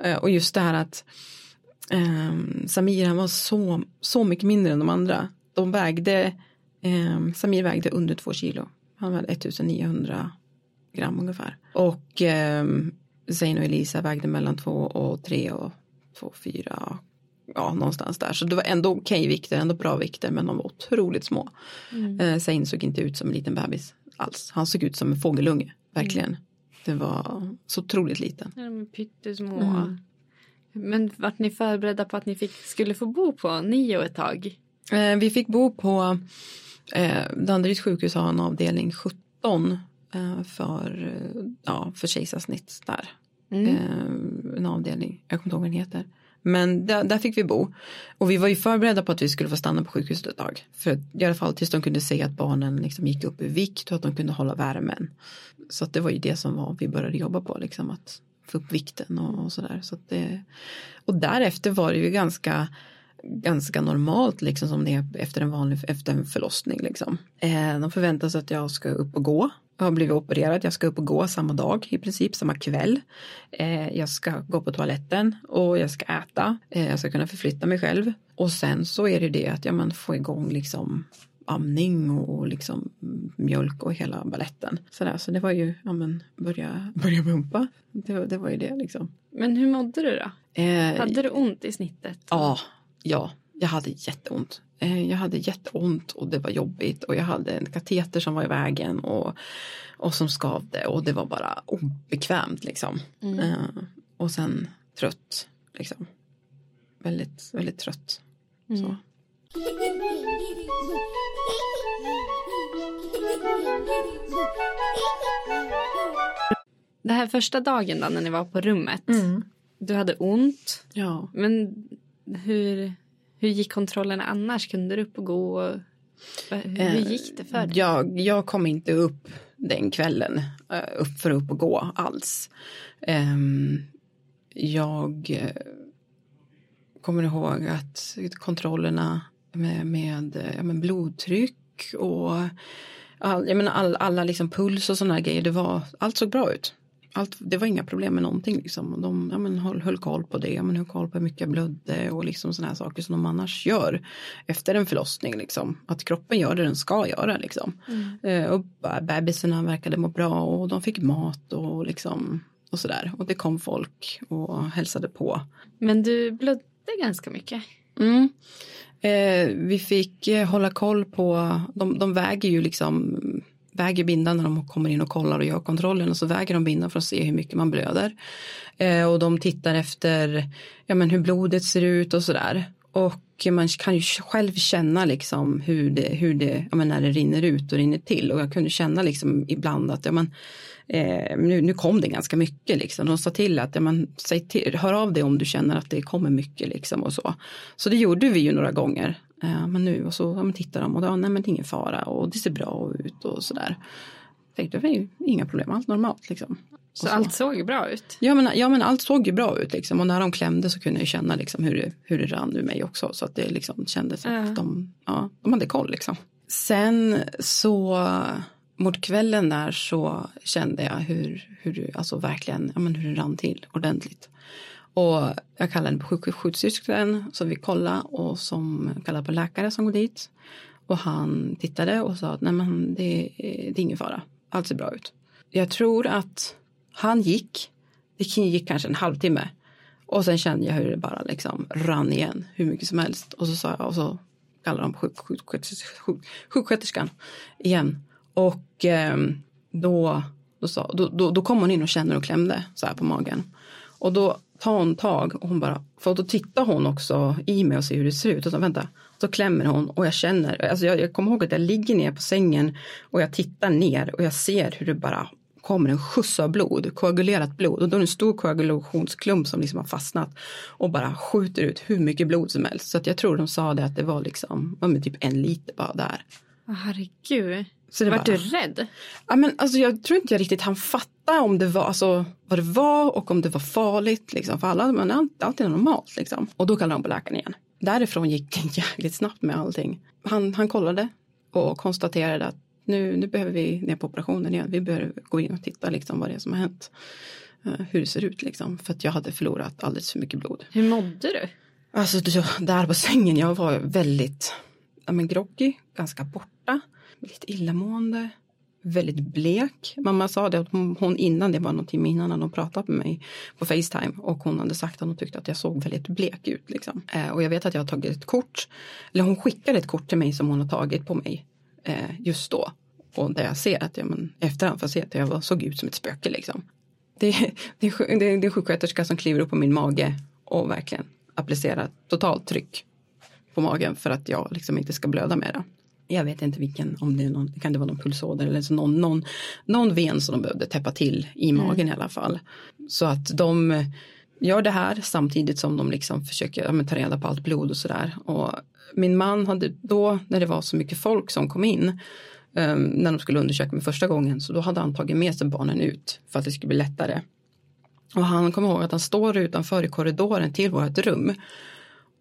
Eh, Och just det här att um, Samir han var så, så mycket mindre än de andra. De vägde, um, Samir vägde under två kilo. Han vägde 1900 gram ungefär. Och um, Zain och Elisa vägde mellan två och tre och två, fyra, ja någonstans där. Så det var ändå okej okay vikter, ändå bra vikter men de var otroligt små. Mm. Eh, Zain såg inte ut som en liten bebis alls. Han såg ut som en fågelunge, verkligen. Mm. Det var så otroligt liten. Ja, de är pyttesmå. Mm. Men vart ni förberedda på att ni fick, skulle få bo på Nio ett tag? Eh, vi fick bo på eh, Danderyds sjukhus har en avdelning 17 eh, för, ja, för kejsarsnitt där. Mm. Eh, en avdelning, jag kommer inte ihåg vad den heter. Men där, där, fick vi bo. Och vi var ju förberedda på att vi skulle få stanna på sjukhuset ett tag. För i alla fall tills de kunde se att barnen liksom gick upp i vikt och att de kunde hålla värmen. Så att det var ju det som var, vi började jobba på, liksom att få upp vikten och, och sådär. Så och därefter var det ju ganska ganska normalt liksom som det är efter en vanlig efter en förlossning liksom. Eh, de förväntar sig att jag ska upp och gå jag har blivit opererad, jag ska upp och gå samma dag i princip, samma kväll. Eh, jag ska gå på toaletten och jag ska äta. Eh, jag ska kunna förflytta mig själv. Och sen så är det det att ja, man får igång liksom amning och liksom mjölk och hela balletten. Sådär, så det var ju, ja men börja, [LAUGHS] börja pumpa. Det, det var ju det liksom. Men hur mådde du då? Eh, hade du ont i snittet? Ja, ja, jag hade jätteont. Eh, jag hade jätteont och det var jobbigt och jag hade en kateter som var i vägen och, och som skavde och det var bara obekvämt liksom. Mm. Uh, och sen trött liksom. Väldigt, väldigt trött. Mm. Så. Det här första dagen då när ni var på rummet. Mm. Du hade ont. Ja. Men hur hur gick kontrollerna annars? Kunde du upp och gå? Och, hur eh, gick det för dig? Jag, jag kom inte upp den kvällen eh, upp för upp och gå alls. Ehm, jag eh, kommer ihåg att kontrollerna med, med, med blodtryck och all, jag menar, all, alla liksom puls och sådana grejer, det var, allt såg bra ut allt, det var inga problem med någonting. Liksom. De ja, men, höll, höll koll på det, ja, men, höll koll på hur mycket jag blödde och liksom sådana här saker som de annars gör efter en förlossning. Liksom. Att kroppen gör det den ska göra. Liksom. Mm. Eh, och bebisarna verkade må bra och de fick mat och, liksom, och sådär. Och det kom folk och hälsade på. Men du blödde ganska mycket. Mm. Eh, vi fick eh, hålla koll på, de, de väger ju liksom väger bindan när de kommer in och kollar och gör kontrollen och så väger de bindan för att se hur mycket man blöder. Eh, och de tittar efter ja, men hur blodet ser ut och sådär. Och man kan ju själv känna liksom hur det, hur det ja, men när det rinner ut och rinner till. Och jag kunde känna liksom ibland att ja, men, eh, nu, nu kom det ganska mycket. Liksom. De sa till att ja, men, säg till, hör av dig om du känner att det kommer mycket. Liksom, och så. så det gjorde vi ju några gånger. Eh, men nu och så ja, men tittar de och då, nej men det är ingen fara och det ser bra ut och sådär. Tänkte det är inga problem, allt normalt liksom. Så, så, allt såg bra ut? Ja men, ja men allt såg ju bra ut liksom och när de klämde så kunde jag känna liksom hur det, hur det rann ur mig också så att det liksom kändes uh. att de, ja, de hade koll liksom. Sen så mot kvällen där så kände jag hur, hur alltså verkligen, ja men hur det rann till ordentligt. Och jag kallade på sjuksköterskan som vi kollade och som kallade på läkare som går dit. Och han tittade och sa att nej men det, det är ingen fara, allt ser bra ut. Jag tror att han gick, det gick kanske en halvtimme. Och sen kände jag hur det bara liksom rann igen hur mycket som helst. Och så sa jag och så kallade de sjuk, sjuksköterskan igen. Och eh, då, då, sa, då, då, då kom hon in och kände och klämde så här på magen. Och då tar hon tag och hon bara, för då tittar hon också i mig och ser hur det ser ut. Och så vänta, så klämmer hon och jag känner, alltså jag, jag kommer ihåg att jag ligger ner på sängen och jag tittar ner och jag ser hur det bara kommer en skjuts av blod, koagulerat blod och då är det en stor koagulationsklump som liksom har fastnat och bara skjuter ut hur mycket blod som helst. Så att jag tror de sa det att det var liksom, var typ en liter bara där. Herregud. Så det Vart var- du rädd? Ja, men alltså, jag tror inte jag riktigt han fatta om det var, alltså, vad det var och om det var farligt. Liksom. För alla, men allt, är normalt. Liksom. Och då kallade de på läkaren igen. Därifrån gick det [LAUGHS] jäkligt snabbt med allting. Han, han kollade och konstaterade att nu, nu behöver vi ner på operationen igen. Vi behöver gå in och titta liksom, vad det är som har hänt. Eh, hur det ser ut liksom. För att jag hade förlorat alldeles för mycket blod. Hur mådde du? Alltså där på sängen, jag var väldigt ja, men groggy, ganska borta, lite illamående, väldigt blek. Mamma sa det att hon, innan, det var någon timme innan, när de pratade med mig på Facetime och hon hade sagt att hon tyckte att jag såg väldigt blek ut. Liksom. Eh, och jag vet att jag har tagit ett kort, eller hon skickade ett kort till mig som hon har tagit på mig eh, just då. Och där jag ser att jag, men, efterhand får jag se att jag såg ut som ett spöke liksom. Det, det, är det, det är en sjuksköterska som kliver upp på min mage och verkligen applicerar totalt tryck på magen för att jag liksom inte ska blöda mera. Jag vet inte vilken, om det är någon, kan det vara någon pulsåder eller så någon, någon, någon ven som de behövde täppa till i magen i alla fall. Så att de gör det här samtidigt som de liksom försöker ja, ta reda på allt blod och sådär. Och min man hade då, när det var så mycket folk som kom in, um, när de skulle undersöka mig första gången, så då hade han tagit med sig barnen ut för att det skulle bli lättare. Och han kommer ihåg att han står utanför i korridoren till vårt rum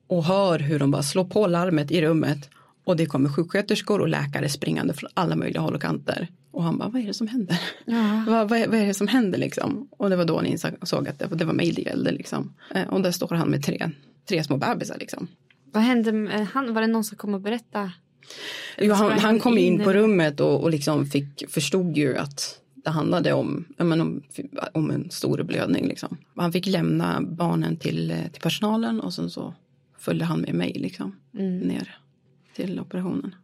och hör hur de bara slår på larmet i rummet och det kommer sjuksköterskor och läkare springande från alla möjliga håll och kanter. Och han bara, vad är det som händer? [LAUGHS] vad, vad, är, vad är det som händer liksom? Och det var då ni insåg att det, det var mig det gällde liksom. Eh, Och där står han med tre, tre små bebisar liksom. Vad hände med han? Var det någon som kom och berättade? Jo, han, han kom in på rummet och, och liksom fick, förstod ju att det handlade om, ja, men om, om en stor blödning. Liksom. Han fick lämna barnen till, eh, till personalen och sen så följde han med mig liksom, ner till operationen.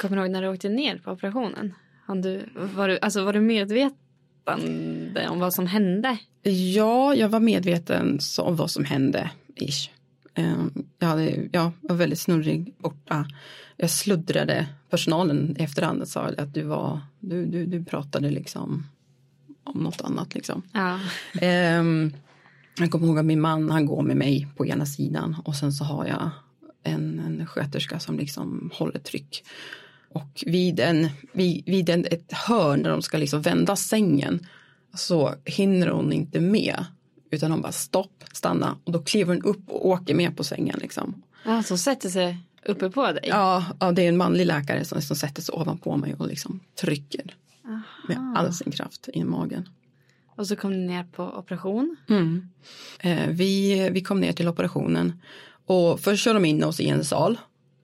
Kommer du ihåg när du åkte ner på operationen? Du, var, du, alltså, var du medvetande om vad som hände? Ja, jag var medveten om vad som hände. Ish. Eh, Jag, hade, jag var väldigt snurrig borta. Jag sluddrade personalen i efterhand sa att du var, du, du, du pratade liksom om något annat liksom. Ja. Ehm, jag kommer ihåg att min man han går med mig på ena sidan och sen så har jag en, en sköterska som liksom håller tryck. Och vid, en, vid, vid en, ett hörn där de ska liksom vända sängen så hinner hon inte med utan hon bara stopp, stanna och då kliver hon upp och åker med på sängen liksom. ja, som sätter sig uppe på dig? Ja, ja det är en manlig läkare som, som sätter sig ovanpå mig och liksom trycker med all sin kraft i magen. Och så kom ni ner på operation. Mm. Eh, vi, vi kom ner till operationen och först kör de in oss i en sal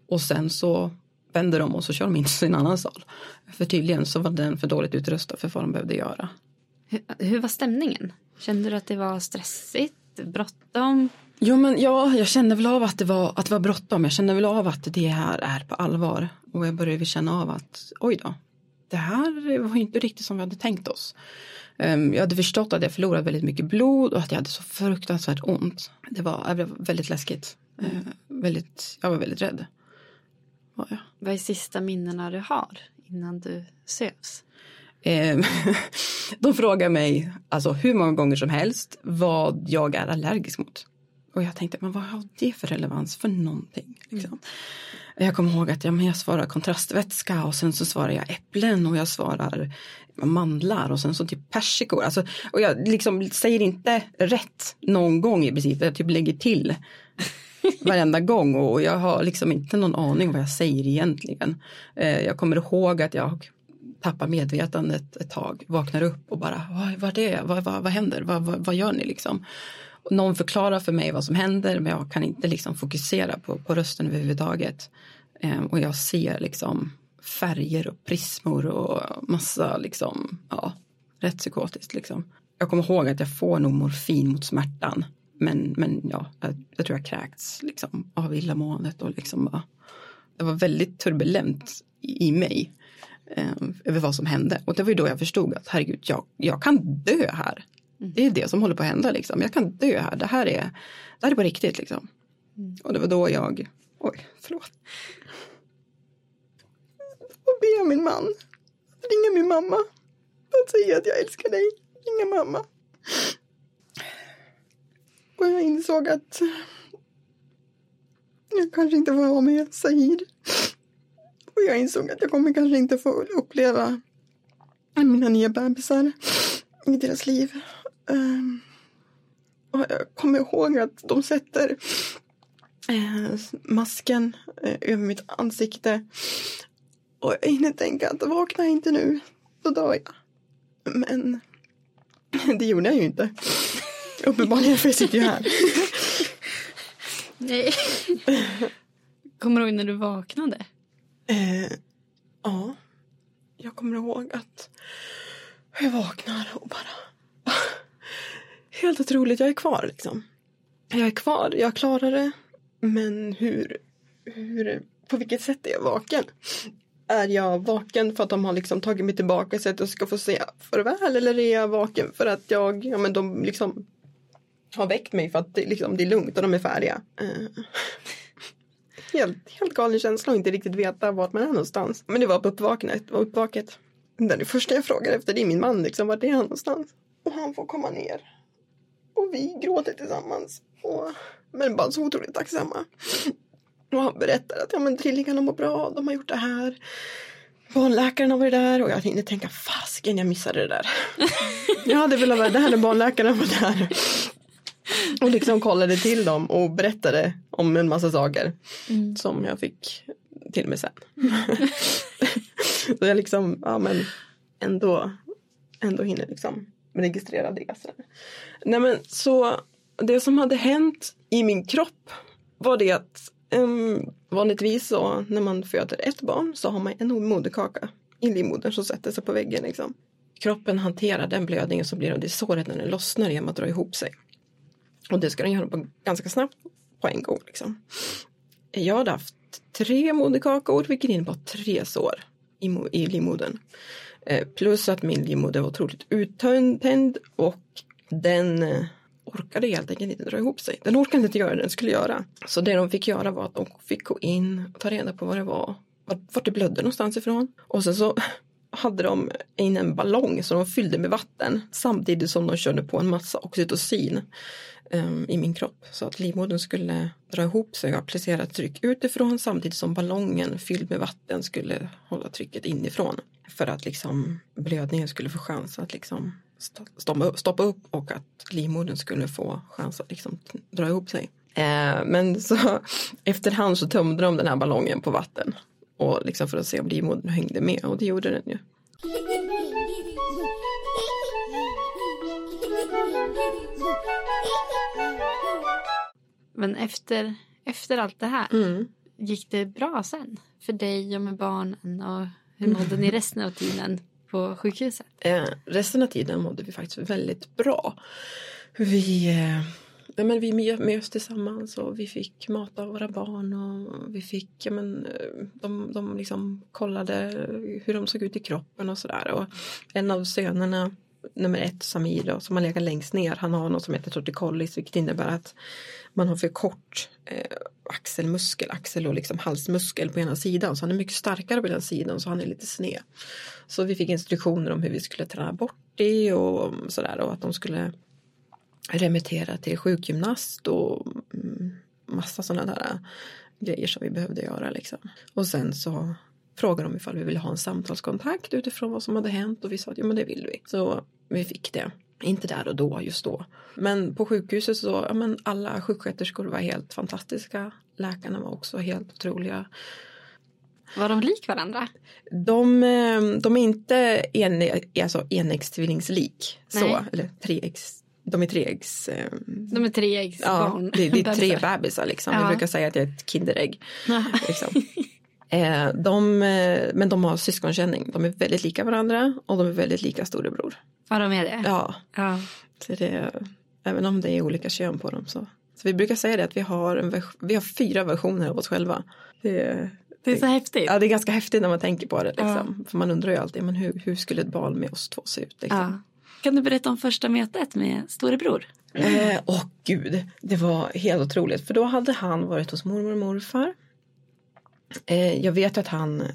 och sen så vänder de och så kör de in oss i en annan sal. För tydligen så var den för dåligt utrustad för vad de behövde göra. Hur, hur var stämningen? Kände du att det var stressigt? Bråttom? Jo men ja, jag kände väl av att det var, att det var bråttom. Jag kände väl av att det här är på allvar. Och jag började känna av att oj då, det här var inte riktigt som vi hade tänkt oss. Ehm, jag hade förstått att jag förlorat väldigt mycket blod och att jag hade så fruktansvärt ont. Det var, det var väldigt läskigt. Eh, väldigt, jag var väldigt rädd. Var jag. Vad är sista minnena du har innan du sövs? Ehm, [LAUGHS] De frågar mig alltså hur många gånger som helst vad jag är allergisk mot. Och jag tänkte, men vad har det för relevans för någonting? Liksom. Jag kommer ihåg att ja, men jag svarar kontrastvätska och sen så svarar jag äpplen och jag svarar mandlar och sen så typ persikor. Alltså, och jag liksom säger inte rätt någon gång i princip, jag typ lägger till [LAUGHS] varenda gång och jag har liksom inte någon aning vad jag säger egentligen. Eh, jag kommer ihåg att jag tappar medvetandet ett tag, vaknar upp och bara vad, vad är det, vad, vad, vad händer, vad, vad, vad gör ni liksom? Någon förklarar för mig vad som händer men jag kan inte liksom fokusera på, på rösten överhuvudtaget. Ehm, och jag ser liksom färger och prismor och massa liksom, ja, rätt psykotiskt liksom. Jag kommer ihåg att jag får nog morfin mot smärtan. Men, men ja, jag, jag tror jag kräkts liksom av illamåendet och liksom bara, det var väldigt turbulent i, i mig eh, över vad som hände. Och det var ju då jag förstod att herregud, jag, jag kan dö här. Det är det som håller på att hända liksom. Jag kan dö här. Det här är, det här är på riktigt liksom. Och det var då jag, oj, förlåt. Och be min man, ringa min mamma. att säga att jag älskar dig, inga mamma. Och jag insåg att jag kanske inte får vara med Sahir. Och jag insåg att jag kommer kanske inte få uppleva mina nya bebisar i deras liv. Ehm, och jag kommer ihåg att de sätter eh, masken eh, över mitt ansikte. Och jag hinner tänka att vakna inte nu, då dör jag. Men [LAUGHS] det gjorde jag ju inte. Uppenbarligen för jag sitter ju här. [LAUGHS] Nej. Kommer du ihåg när du vaknade? Eh, ja. Jag kommer ihåg att jag vaknar och bara... [LAUGHS] Helt otroligt, jag är kvar liksom. Jag är kvar, jag klarar det. Men hur, hur, på vilket sätt är jag vaken? Är jag vaken för att de har liksom tagit mig tillbaka så att jag ska få se farväl eller är jag vaken för att jag, ja men de liksom har väckt mig för att det, liksom, det är lugnt och de är färdiga. Uh. Helt, helt galen känsla och inte riktigt veta vart man är någonstans. Men det var på uppvaknat, var uppvaket. Det första jag frågar efter, det är min man liksom, vart är han någonstans? Och han får komma ner. Och vi gråter tillsammans. Och, men bara så otroligt tacksamma. Och han berättar att ja, men trillingarna mår bra, de har gjort det här. Barnläkaren har varit där och jag hinner tänka fasken jag missade det där. [LAUGHS] jag hade velat vara där när barnläkaren var där. Och liksom kollade till dem och berättade om en massa saker. Mm. Som jag fick till mig sen. [LAUGHS] så jag liksom, ja men ändå, ändå hinner liksom registrera det. Så. Nej men så det som hade hänt i min kropp var det att um, vanligtvis så när man föder ett barn så har man en moderkaka i livmodern som sätter sig på väggen. Liksom. Kroppen hanterar den blödningen som blir av det såret när den lossnar genom att dra ihop sig. Och det ska den göra på ganska snabbt på en gång. Liksom. Jag hade haft tre moderkakor vilket innebar tre sår i, i livmodern. Eh, plus att min livmoder var otroligt uttönd och den eh, orkade helt enkelt inte dra ihop sig. Den orkade inte göra det den skulle göra. Så det de fick göra var att de fick gå in och ta reda på vad det var, vart det blödde någonstans ifrån. Och sen så [LAUGHS] hade de in en ballong som de fyllde med vatten samtidigt som de körde på en massa oxytocin Ehm, i min kropp så att livmodern skulle dra ihop sig och applicera tryck utifrån samtidigt som ballongen fylld med vatten skulle hålla trycket inifrån för att liksom blödningen skulle få chans att liksom stoppa, upp och att livmodern skulle få chans att liksom dra ihop sig. Ehm, men så [LAUGHS] efterhand så tömde de den här ballongen på vatten och liksom för att se om livmodern hängde med och det gjorde den ju. [LAUGHS] Men efter, efter allt det här, mm. gick det bra sen? För dig och med barnen och hur mådde ni resten av tiden på sjukhuset? Eh, resten av tiden mådde vi faktiskt väldigt bra. Vi, eh, ja, men vi möts tillsammans och vi fick mata våra barn och vi fick, ja, men, eh, de, de liksom kollade hur de såg ut i kroppen och sådär. en av sönerna nummer ett, Samir, då, som har legat längst ner, han har något som heter torticollis vilket innebär att man har för kort eh, axelmuskel, axel och liksom halsmuskel på ena sidan. Så han är mycket starkare på den sidan så han är lite sned. Så vi fick instruktioner om hur vi skulle träna bort det och sådär och att de skulle remittera till sjukgymnast och mm, massa sådana där eh, grejer som vi behövde göra liksom. Och sen så frågade de ifall vi ville ha en samtalskontakt utifrån vad som hade hänt och vi sa att ja men det vill vi. Så vi fick det. Inte där och då, just då. Men på sjukhuset så, ja men alla sjuksköterskor var helt fantastiska. Läkarna var också helt otroliga. Var de lik varandra? De, eh, de är inte en, alltså enäggstvillingslik. Så, eller treäggs de är treäggs... Eh, de är treäggsbarn. Ja, det, det är [LAUGHS] tre bebisar liksom. Ja. Jag brukar säga att jag är ett Kinderägg. liksom. [LAUGHS] Eh, de, eh, men de har syskonkänning. De är väldigt lika varandra och de är väldigt lika storebror. Ja, de är det? Ja. ja. Så det, även om det är olika kön på dem så. Så vi brukar säga det att vi har, en, vi har fyra versioner av oss själva. Det, det är så häftigt. Ja, det är ganska häftigt när man tänker på det. Liksom. Ja. För man undrar ju alltid, men hur, hur skulle ett barn med oss två se ut? Liksom. Ja. Kan du berätta om första mötet med storebror? Åh eh, oh, gud, det var helt otroligt. För då hade han varit hos mormor och morfar Eh, Eh, jag vet att han, eh,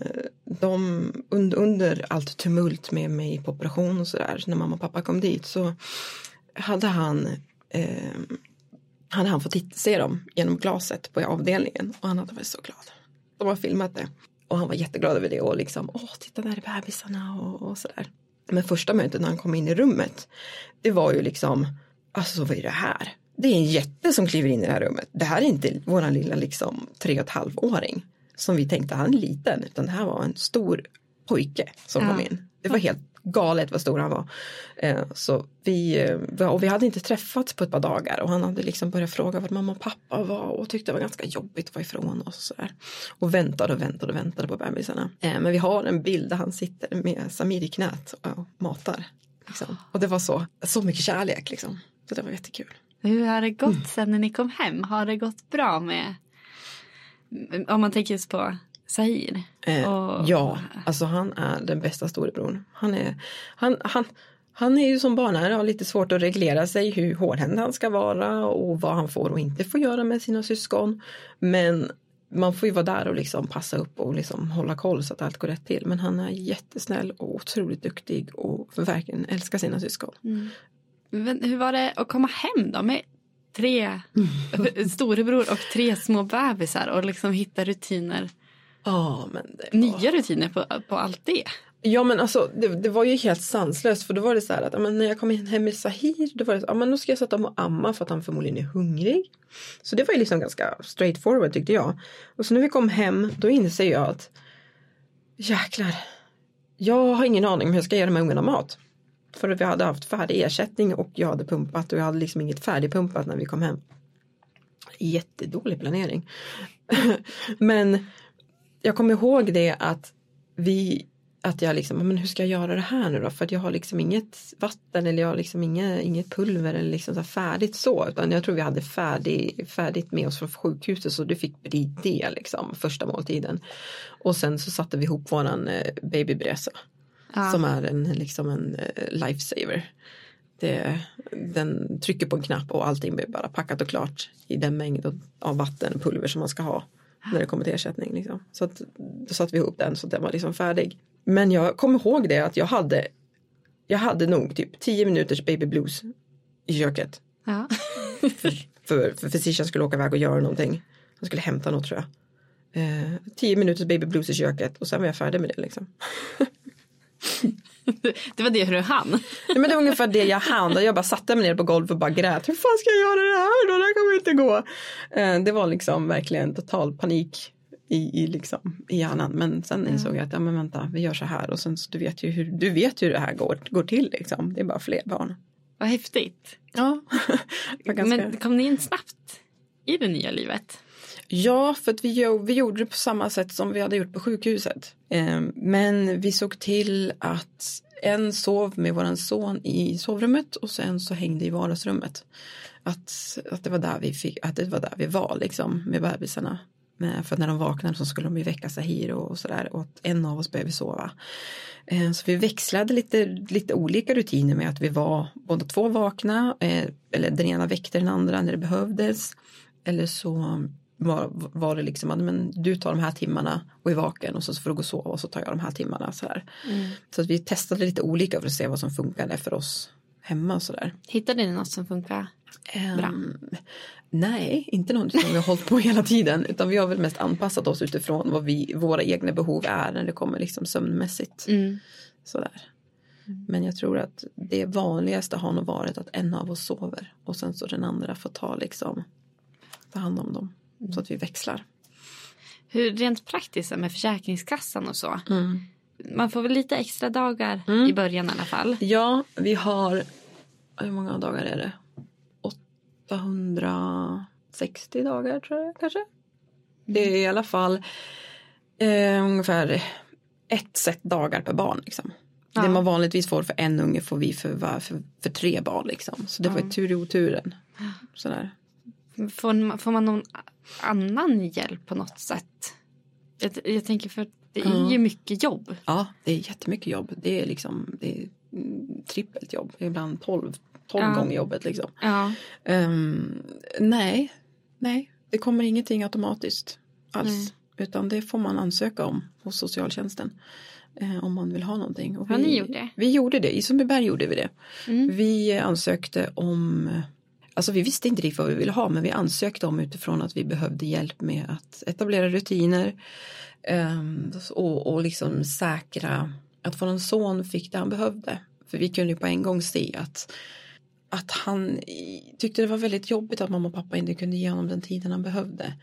de, under, under allt tumult med mig på operation och sådär, när mamma och pappa kom dit så hade han eh, hade han fått se dem genom glaset på avdelningen och han hade varit så glad. De har filmat det och han var jätteglad över det och liksom åh titta där är bebisarna och, och sådär. Men första mötet när han kom in i rummet det var ju liksom alltså vad är det här? Det är en jätte som kliver in i det här rummet. Det här är inte våran lilla liksom tre och ett halvåring som vi tänkte han är liten utan det här var en stor pojke som Ja. kom in. Det var helt galet vad stor han var. Eh, så vi, eh, och vi hade inte träffats på ett par dagar och han hade liksom börjat fråga vart mamma och pappa var och tyckte det var ganska jobbigt att vara ifrån oss. Och, sådär. och väntade och väntade och väntade på bebisarna. Eh, men vi har en bild där han sitter med Samir i knät och matar. Liksom. Och det var så, så mycket kärlek liksom. Så det var jättekul. Hur har det gått sen när ni kom hem? Har det gått bra med om man tänker på Sahir? Eh, Och- ja, alltså han är den bästa storebror. Han är, han, han, han är ju som barn är, har lite svårt att reglera sig hur hårdhänt han ska vara och vad han får och inte får göra med sina syskon. Men man får ju vara där och liksom passa upp och liksom hålla koll så att allt går rätt till. Men han är jättesnäll och otroligt duktig och verkligen älskar sina syskon. Men hur var det att komma hem då med tre [LAUGHS] storebror och tre små bebisar och liksom hitta rutiner, Ja, men det nya rutiner på, på allt det? Ja men alltså det, det var ju helt sanslöst för då var det så här att men när jag kom hem med Sahir då var det så ja men nu ska jag sätta honom och amma för att han förmodligen är hungrig. Så det var ju liksom ganska straightforward tyckte jag. Och så när vi kom hem då inser jag att jäklar, jag har ingen aning om hur jag ska ge de här ungarna mat. För att vi hade haft färdig ersättning och jag hade pumpat och jag hade liksom inget färdigpumpat när vi kom hem. Jättedålig planering. [LAUGHS] men jag kommer ihåg det att vi att jag liksom, men hur ska jag göra det här nu då? För att jag har liksom inget vatten eller jag har liksom inget, inget pulver eller liksom så här färdigt så. Utan jag tror vi hade färdig, färdigt med oss från sjukhuset så det fick bli det liksom första måltiden. Och sen så satte vi ihop våran eh, babybräsa. babybresa. Ja. Som är en, liksom en eh, lifesaver. Det, den trycker på en knapp och allting blir bara packat och klart i den mängd av vatten och pulver som man ska ha när det kommer till ersättning. Liksom. Så att, då satte vi ihop den så att den var liksom färdig. Men jag kommer ihåg det att jag hade jag hade nog typ 10 minuters baby blues i köket. Ja. [LAUGHS] För, för, för Physician skulle åka iväg och göra någonting. Han skulle hämta något tror jag. Eh, 10 minuters baby blues i köket och sen var jag färdig med det liksom. [LAUGHS] [LAUGHS] Det var det du hann. Nej, men det var ungefär det jag hann. Jag bara satte mig ner på golvet och bara grät. Hur fan ska jag göra det här då? Det här kommer inte gå. Eh, Det var liksom verkligen total panik i, i, liksom, i hjärnan. Men sen insåg jag att ja, men vänta, vi gör så här. Och sen så du vet ju hur, du vet hur det här går, går till. Liksom. Det är bara fler barn. Vad häftigt. Ja, [LAUGHS] ganska... Men kom ni in snabbt i det nya livet? Ja, för att vi, vi gjorde det på samma sätt som vi hade gjort på sjukhuset. Ehm, men vi såg till att en sov med våran son i sovrummet och sen så hängde i vardagsrummet. Att, att, det var där vi fick, att det var där vi var liksom med bebisarna. Men för när de vaknade så skulle de ju väcka Sahir och, sådär och att en av oss behöver sova. Ehm, så vi växlade lite, lite olika rutiner med att vi var båda två vakna eh, eller den ena väckte den andra när det behövdes. Eller så var, var det liksom att men du tar de här timmarna och är vaken och så får du gå och sova och så tar jag de här timmarna. Så, här. så att vi testade lite olika för att se vad som funkade för oss hemma och sådär. Hittade ni något som funkar? Bra. Ehm, nej, inte någonting som vi har hållit på [LAUGHS] hela tiden utan vi har väl mest anpassat oss utifrån vad vi, våra egna behov är när det kommer liksom sömnmässigt. Mm. Sådär. Men jag tror att det vanligaste har nog varit att en av oss sover och sen så den andra får ta liksom ta hand om dem så att vi växlar. Hur rent praktiskt är med Försäkringskassan och så? Mm. Man får väl lite extra dagar i början i alla fall. Ja, vi har hur många dagar är det? 860 dagar tror jag kanske. Det är i alla fall eh, ungefär ett set dagar per barn liksom. Ja. Det man vanligtvis får för en unge får vi för, var- för, för tre barn liksom. Så det var ju tur i oturen. Sådär. Får, får man någon annan hjälp på något sätt? Jag, jag tänker för det är Ja. ju mycket jobb. Ja, det är jättemycket jobb. Det är liksom det är mm, trippelt jobb. Ibland tolv, tolv Ja. gånger jobbet liksom. Ja. Ehm, nej, nej, det kommer ingenting automatiskt alls. Nej. Utan det får man ansöka om hos socialtjänsten. Eh, om man vill ha någonting. Och Har vi, ni gjort det? Vi gjorde det, i Sundbyberg gjorde vi det. Mm. Vi ansökte om, alltså vi visste inte riktigt vad vi ville ha men vi ansökte om utifrån att vi behövde hjälp med att etablera rutiner ehm, och, och liksom säkra att vår son fick det han behövde. För vi kunde ju på en gång se att, att han tyckte det var väldigt jobbigt att mamma och pappa inte kunde ge honom den tiden han behövde.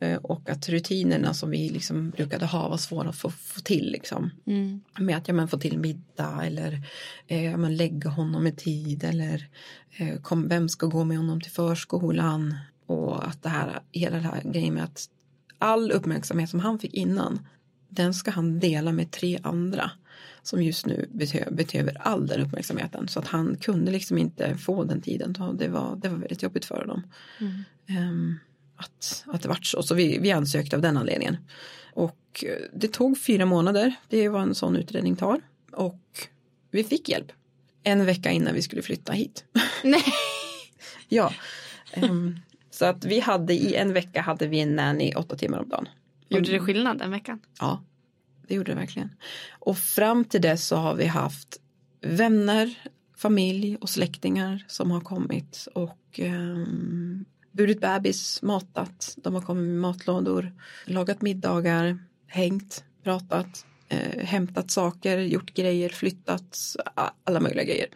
Eh, Och att rutinerna som vi liksom brukade ha var svåra att få, få till. Liksom Mm. med att ja, men få till middag eller eh, ja, men lägga honom i tid eller eh, kom, vem ska gå med honom till förskolan och att det här, hela det här grejen med att all uppmärksamhet som han fick innan den ska han dela med tre andra som just nu behöver, all den uppmärksamheten så att han kunde liksom inte få den tiden. Det var, det var väldigt jobbigt för dem. Ehm, att, att det vart så. Så vi, vi ansökte av den anledningen. Och eh, det tog fyra månader. Det är vad en sån utredning tar. Och vi fick hjälp. En vecka innan vi skulle flytta hit. [LAUGHS] Nej. ja. Ehm, så att vi hade i en vecka hade vi en nanny åtta timmar om dagen. Gjorde det skillnad den veckan? Ja, det gjorde det verkligen. Och fram till dess så har vi haft vänner, familj och släktingar som har kommit och um, burit bebis, matat. De har kommit med matlådor, lagat middagar, hängt, pratat, eh, hämtat saker, gjort grejer, flyttat, alla möjliga grejer.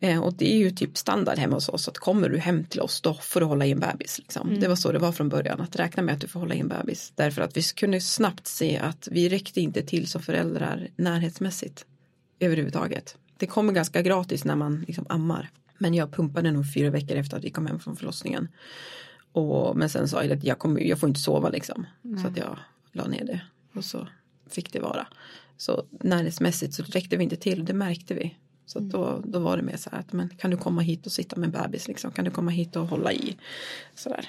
Eh, och det är ju typ standard hemma hos oss att kommer du hem till oss då får du hålla i en bebis. Liksom. Det var så det var från början, att räkna med att du får hålla i en bebis. Därför att vi kunde snabbt se att vi räckte inte till som föräldrar närhetsmässigt överhuvudtaget. Det kommer ganska gratis när man liksom ammar. Men jag pumpade nog fyra veckor efter att vi kom hem från förlossningen. Och, men sen sa jag att jag, kommer, jag får inte sova liksom. Så att jag la ner det. Och så fick det vara. Så närhetsmässigt så räckte vi inte till, det märkte vi. Så att då, då var det mer så här att men kan du komma hit och sitta med bebis liksom? Kan du komma hit och hålla i? Sådär.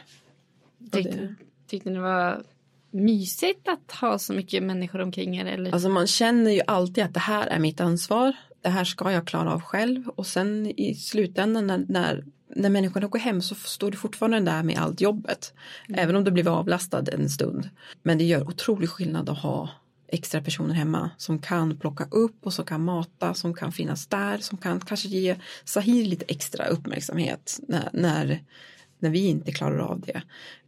Tyckte, det- tyckte ni det var mysigt att ha så mycket människor omkring er? Eller? Alltså man känner ju alltid att det här är mitt ansvar. Det här ska jag klara av själv. Och sen i slutändan när, när, när människorna går hem så står du fortfarande där med allt jobbet. Även om du blir avlastad en stund. Men det gör otrolig skillnad att ha extra personer hemma som kan plocka upp och som kan mata, som kan finnas där, som kan kanske ge Sahir lite extra uppmärksamhet när, när, när vi inte klarar av det.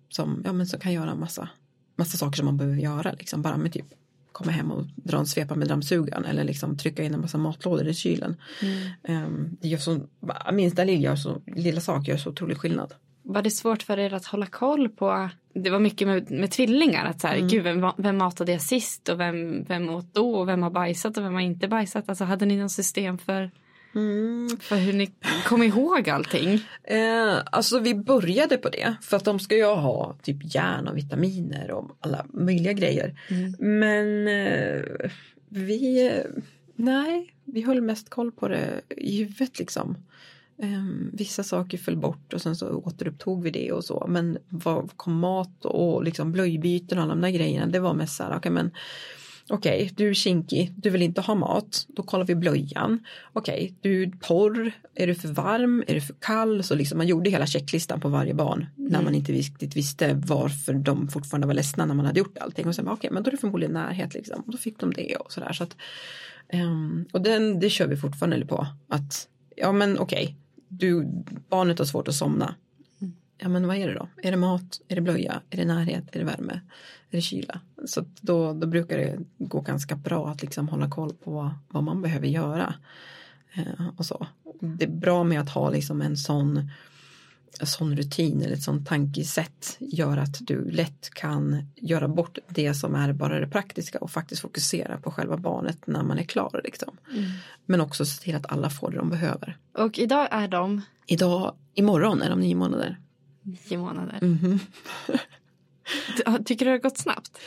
Som, ja, men som kan göra massa, massa saker som man behöver göra, liksom bara med typ komma hem och dra en svepa med dammsugaren eller liksom trycka in en massa matlådor i kylen. Ehm, det gör så, minsta lilla, så, lilla sak gör så otrolig skillnad. Var det svårt för er att hålla koll på? Det var mycket med, med tvillingar. Att så här, Gud, vem, vem matade jag sist och vem, vem åt då och vem har bajsat och vem har inte bajsat? Alltså, hade ni något system för, för hur ni kom ihåg allting? Eh, alltså vi började på det för att de ska ju ha typ järn och vitaminer och alla möjliga grejer. Men eh, vi, eh, nej, vi höll mest koll på det i huvudet liksom. Eh, vissa saker föll bort och sen så återupptog vi det och så. Men vad kom mat och liksom blöjbyten och alla de där grejerna, det var mest så här, okej men Okej, du är kinkig, du vill inte ha mat, då kollar vi blöjan. Okej, du är porr, är du för varm, är du för kall? Så liksom man gjorde hela checklistan på varje barn när man inte riktigt visste varför de fortfarande var ledsna när man hade gjort allting. Och sen okej, men då är det förmodligen närhet liksom. Och då fick de det och sådär. Så att, ehm, och den, det kör vi fortfarande på. Att ja men okej, du, barnet har svårt att somna. Ja men vad är det då? Är det mat? Är det blöja? Är det närhet? Är det värme? Är det kyla? Så då, då brukar det gå ganska bra att liksom hålla koll på vad man behöver göra. Eh, och så. Det är bra med att ha liksom en sån, en sån rutin eller ett sånt tankesätt gör att du lätt kan göra bort det som är bara det praktiska och faktiskt fokusera på själva barnet när man är klar. Liksom. Men också se till att alla får det de behöver. Och idag är de Idag, imorgon är de nio månader. Nio månader. Mhm. [LAUGHS] Tycker du det har gått snabbt?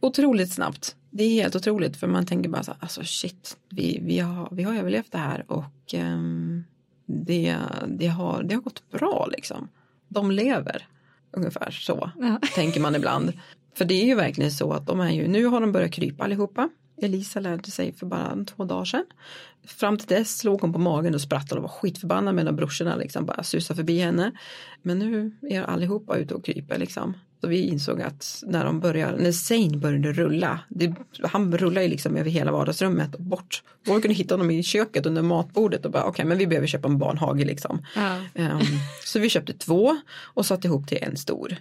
Otroligt snabbt. Det är helt otroligt för man tänker bara så alltså shit, vi, vi, har, vi har överlevt det här och ehm, det, det, har, det har gått bra liksom. De lever. Ungefär så Ja. tänker man ibland. [LAUGHS] För det är ju verkligen så att de är ju, nu har de börjat krypa allihopa. Elisa lärde sig för bara två dagar sedan. Fram till dess låg hon på magen och sprattlade och var skitförbannad medan brorsorna liksom bara susade förbi henne. Men nu är allihopa ute och kryper liksom. Så vi insåg att när de började, när Zane började rulla, det, han rullar ju liksom över hela vardagsrummet och bort. Vi kunde hitta honom i köket under matbordet och bara okej okay, men vi behöver köpa en barnhage liksom. Ja. Um, så vi köpte två och satte ihop till en stor.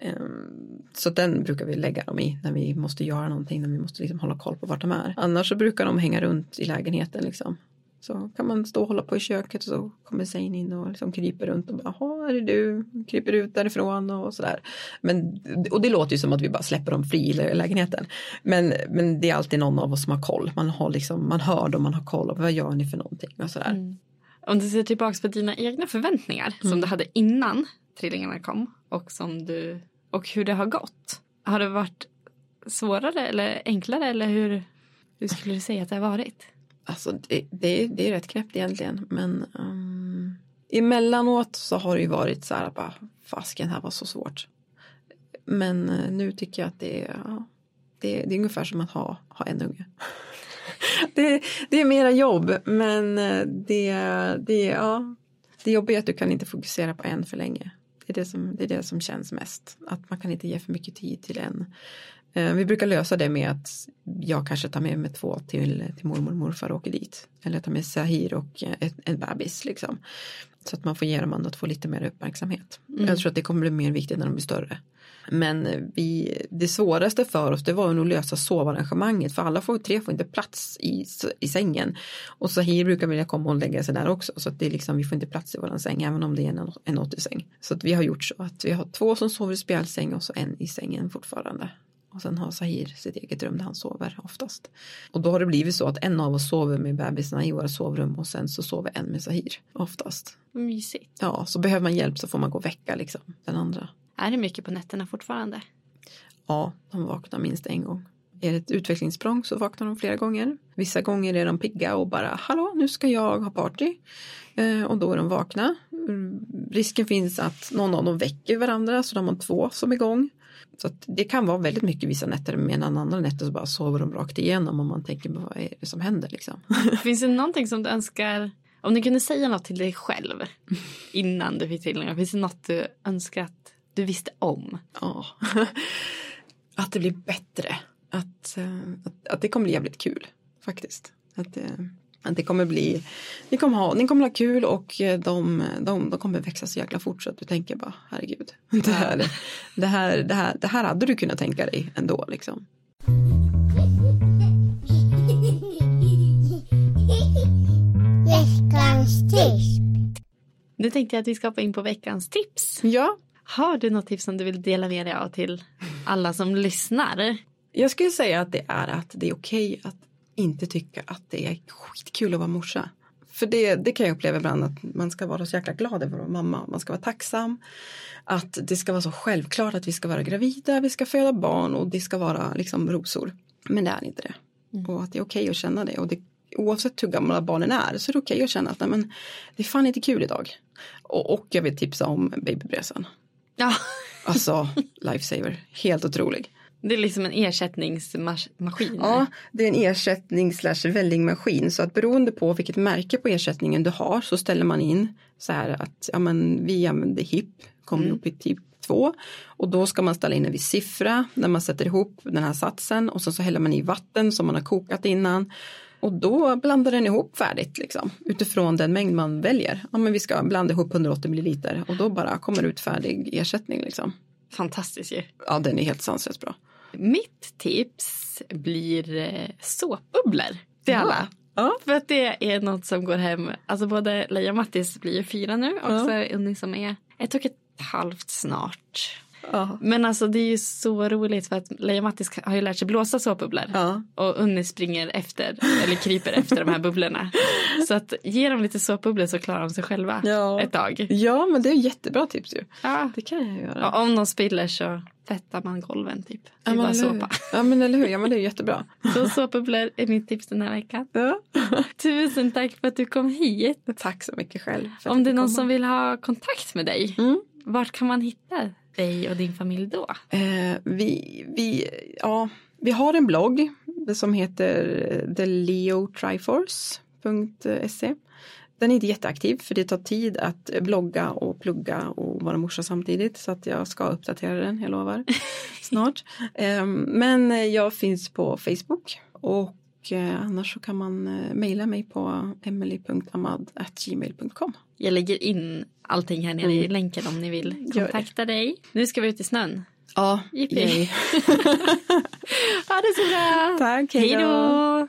Um, så den brukar vi lägga dem i när vi måste göra någonting, när vi måste liksom hålla koll på vart de är. Annars så brukar de hänga runt i lägenheten liksom. Så kan man stå och hålla på i köket och så kommer Zain in och liksom kryper runt och bara, jaha, är det du? Kryper ut därifrån och sådär. Men, och det låter ju som att vi bara släpper dem fri i lägenheten. Men, men det är alltid någon av oss som har koll. Man, har liksom, man hör dem, man har koll. Och vad gör ni för någonting? Och sådär. Mm. Om du ser tillbaka på dina egna förväntningar mm. som du hade innan trillingarna kom och, som du, och hur det har gått. Har det varit svårare eller enklare eller hur, hur skulle du säga att det har varit? Alltså det, det, det är rätt knäppt egentligen men um, emellanåt så har det ju varit så här bara fasken här var så svårt. Men uh, nu tycker jag att det är, ja, det, det är ungefär som att ha, ha en unge. [LAUGHS] det, det är mera jobb men eh, det, det, ja, det jobbiga är att du kan inte fokusera på en för länge. Det är det, som, det är det som känns mest. Att man kan inte ge för mycket tid till en. Eh, vi brukar lösa det med att jag kanske tar med mig två till, till mormor och morfar och åker dit. Eller tar med Sahir och ett, en bebis liksom. Så att man får ge dem andra två lite mer uppmärksamhet. Mm. Jag tror att det kommer bli mer viktigt när de blir större. Men vi, det svåraste för oss det var nog att lösa sovarrangemanget för alla får, tre får inte plats i, i sängen. Och Sahir brukar vilja komma och lägga sig där också så att det är liksom, vi får inte plats i våran säng även om det är en, en 80 säng. Så att vi har gjort så att vi har två som sover i spjälsäng och så en i sängen fortfarande. Och sen har Sahir sitt eget rum där han sover oftast. Och då har det blivit så att en av oss sover med bebisarna i våra sovrum och sen så sover en med Sahir oftast. Mysigt. Ja, så behöver man hjälp så får man gå och väcka liksom den andra. Är det mycket på nätterna fortfarande? Ja, de vaknar minst en gång. Är det ett utvecklingssprång så vaknar de flera gånger. Vissa gånger är de pigga och bara hallå nu ska jag ha party. Eh, och då är de vakna. Mm, risken finns att någon av dem väcker varandra så de har två som är igång. Så det kan vara väldigt mycket vissa nätter medan andra nätter så bara sover de rakt igenom och man tänker vad är det som händer liksom. [LAUGHS] Finns det någonting som du önskar, om du kunde säga något till dig själv innan du fick tvillingar, finns det något du önskar att du visste om? Ja, [LAUGHS] att det blir bättre. Att, eh, att, att det kommer bli jävligt kul faktiskt. Att, eh, det kommer bli, ni kommer ha, ni kommer ha kul och eh, de, de, de kommer växa så jäkla fort så att du tänker bara herregud. [LAUGHS] Det här, det här, det här, det här hade du kunnat tänka dig ändå liksom. Veckans tips. Nu tänkte jag att vi ska hoppa in på veckans tips. Ja. Har du något tips som du vill dela med dig av till alla som lyssnar? Jag skulle säga att det är att det är okej okay att inte tycka att det är skitkul att vara morsa. För det, det kan jag uppleva ibland att man ska vara så jäkla glad över att vara mamma. Man ska vara tacksam. Att det ska vara så självklart att vi ska vara gravida, vi ska föda barn och det ska vara liksom rosor. Men det är inte det. Mm. Och att det är okej okay att känna det. Och det, oavsett hur gamla barnen är så är det okej okay att känna att nej, men, det är fan inte kul idag. Och, och jag vill tipsa om babybräsan. Ja. Alltså, [LAUGHS] lifesaver. Helt otrolig. Det är liksom en ersättningsmaskin? Ja, det är en ersättning slash vällingmaskin. Så att beroende på vilket märke på ersättningen du har så ställer man in så här att ja, men vi använder HIP, kommer mm. upp i typ 2 och då ska man ställa in en viss siffra när man sätter ihop den här satsen och så, så häller man i vatten som man har kokat innan och då blandar den ihop färdigt liksom, utifrån den mängd man väljer. Ja, men vi ska blanda ihop 180 milliliter och då bara kommer det ut färdig ersättning. Liksom. Fantastiskt ju. Ja, den är helt sanslöst bra. Mitt tips blir eh, såpbubblor till alla. Ja. För att det är något som går hem. Alltså både Leia och Mattis blir ju fyra nu och ja. så Unni som är ett och ett halvt snart. Ja. Men alltså det är ju så roligt för att Leia Mattis har ju lärt sig blåsa såpbubblor. Ja. Och Unni springer efter eller kryper efter de här bubblorna. [LAUGHS] Så att ge dem lite såpbubblor så klarar de sig själva ja. ett tag. Ja men det är jättebra tips ju. Ja. Det kan jag göra. Om de spiller så tvättar man golven typ. Det är bara såpa. Ja men eller hur, ja men det är jättebra. [LAUGHS] Så såpbubblor är mitt tips den här veckan. Ja. [LAUGHS] Tusen tack för att du kom hit. Tack så mycket själv. Om det är någon komma. som vill ha kontakt med dig. Mm. Vart kan man hitta dig och din familj då? Eh, vi, vi, ja, vi har en blogg som heter theleotriforce.se Den är inte jätteaktiv för det tar tid att blogga och plugga och vara morsa samtidigt så att jag ska uppdatera den, jag lovar, [LAUGHS] snart. Ehm, men jag finns på Facebook och eh, annars så kan man eh, mejla mig på emily.amad.gmail.com. Jag lägger in allting här nere i länken om ni vill kontakta dig. Nu ska vi ut i snön. Ja, Jippi. yay. [LAUGHS] Ha det så bra! Tack, hej då!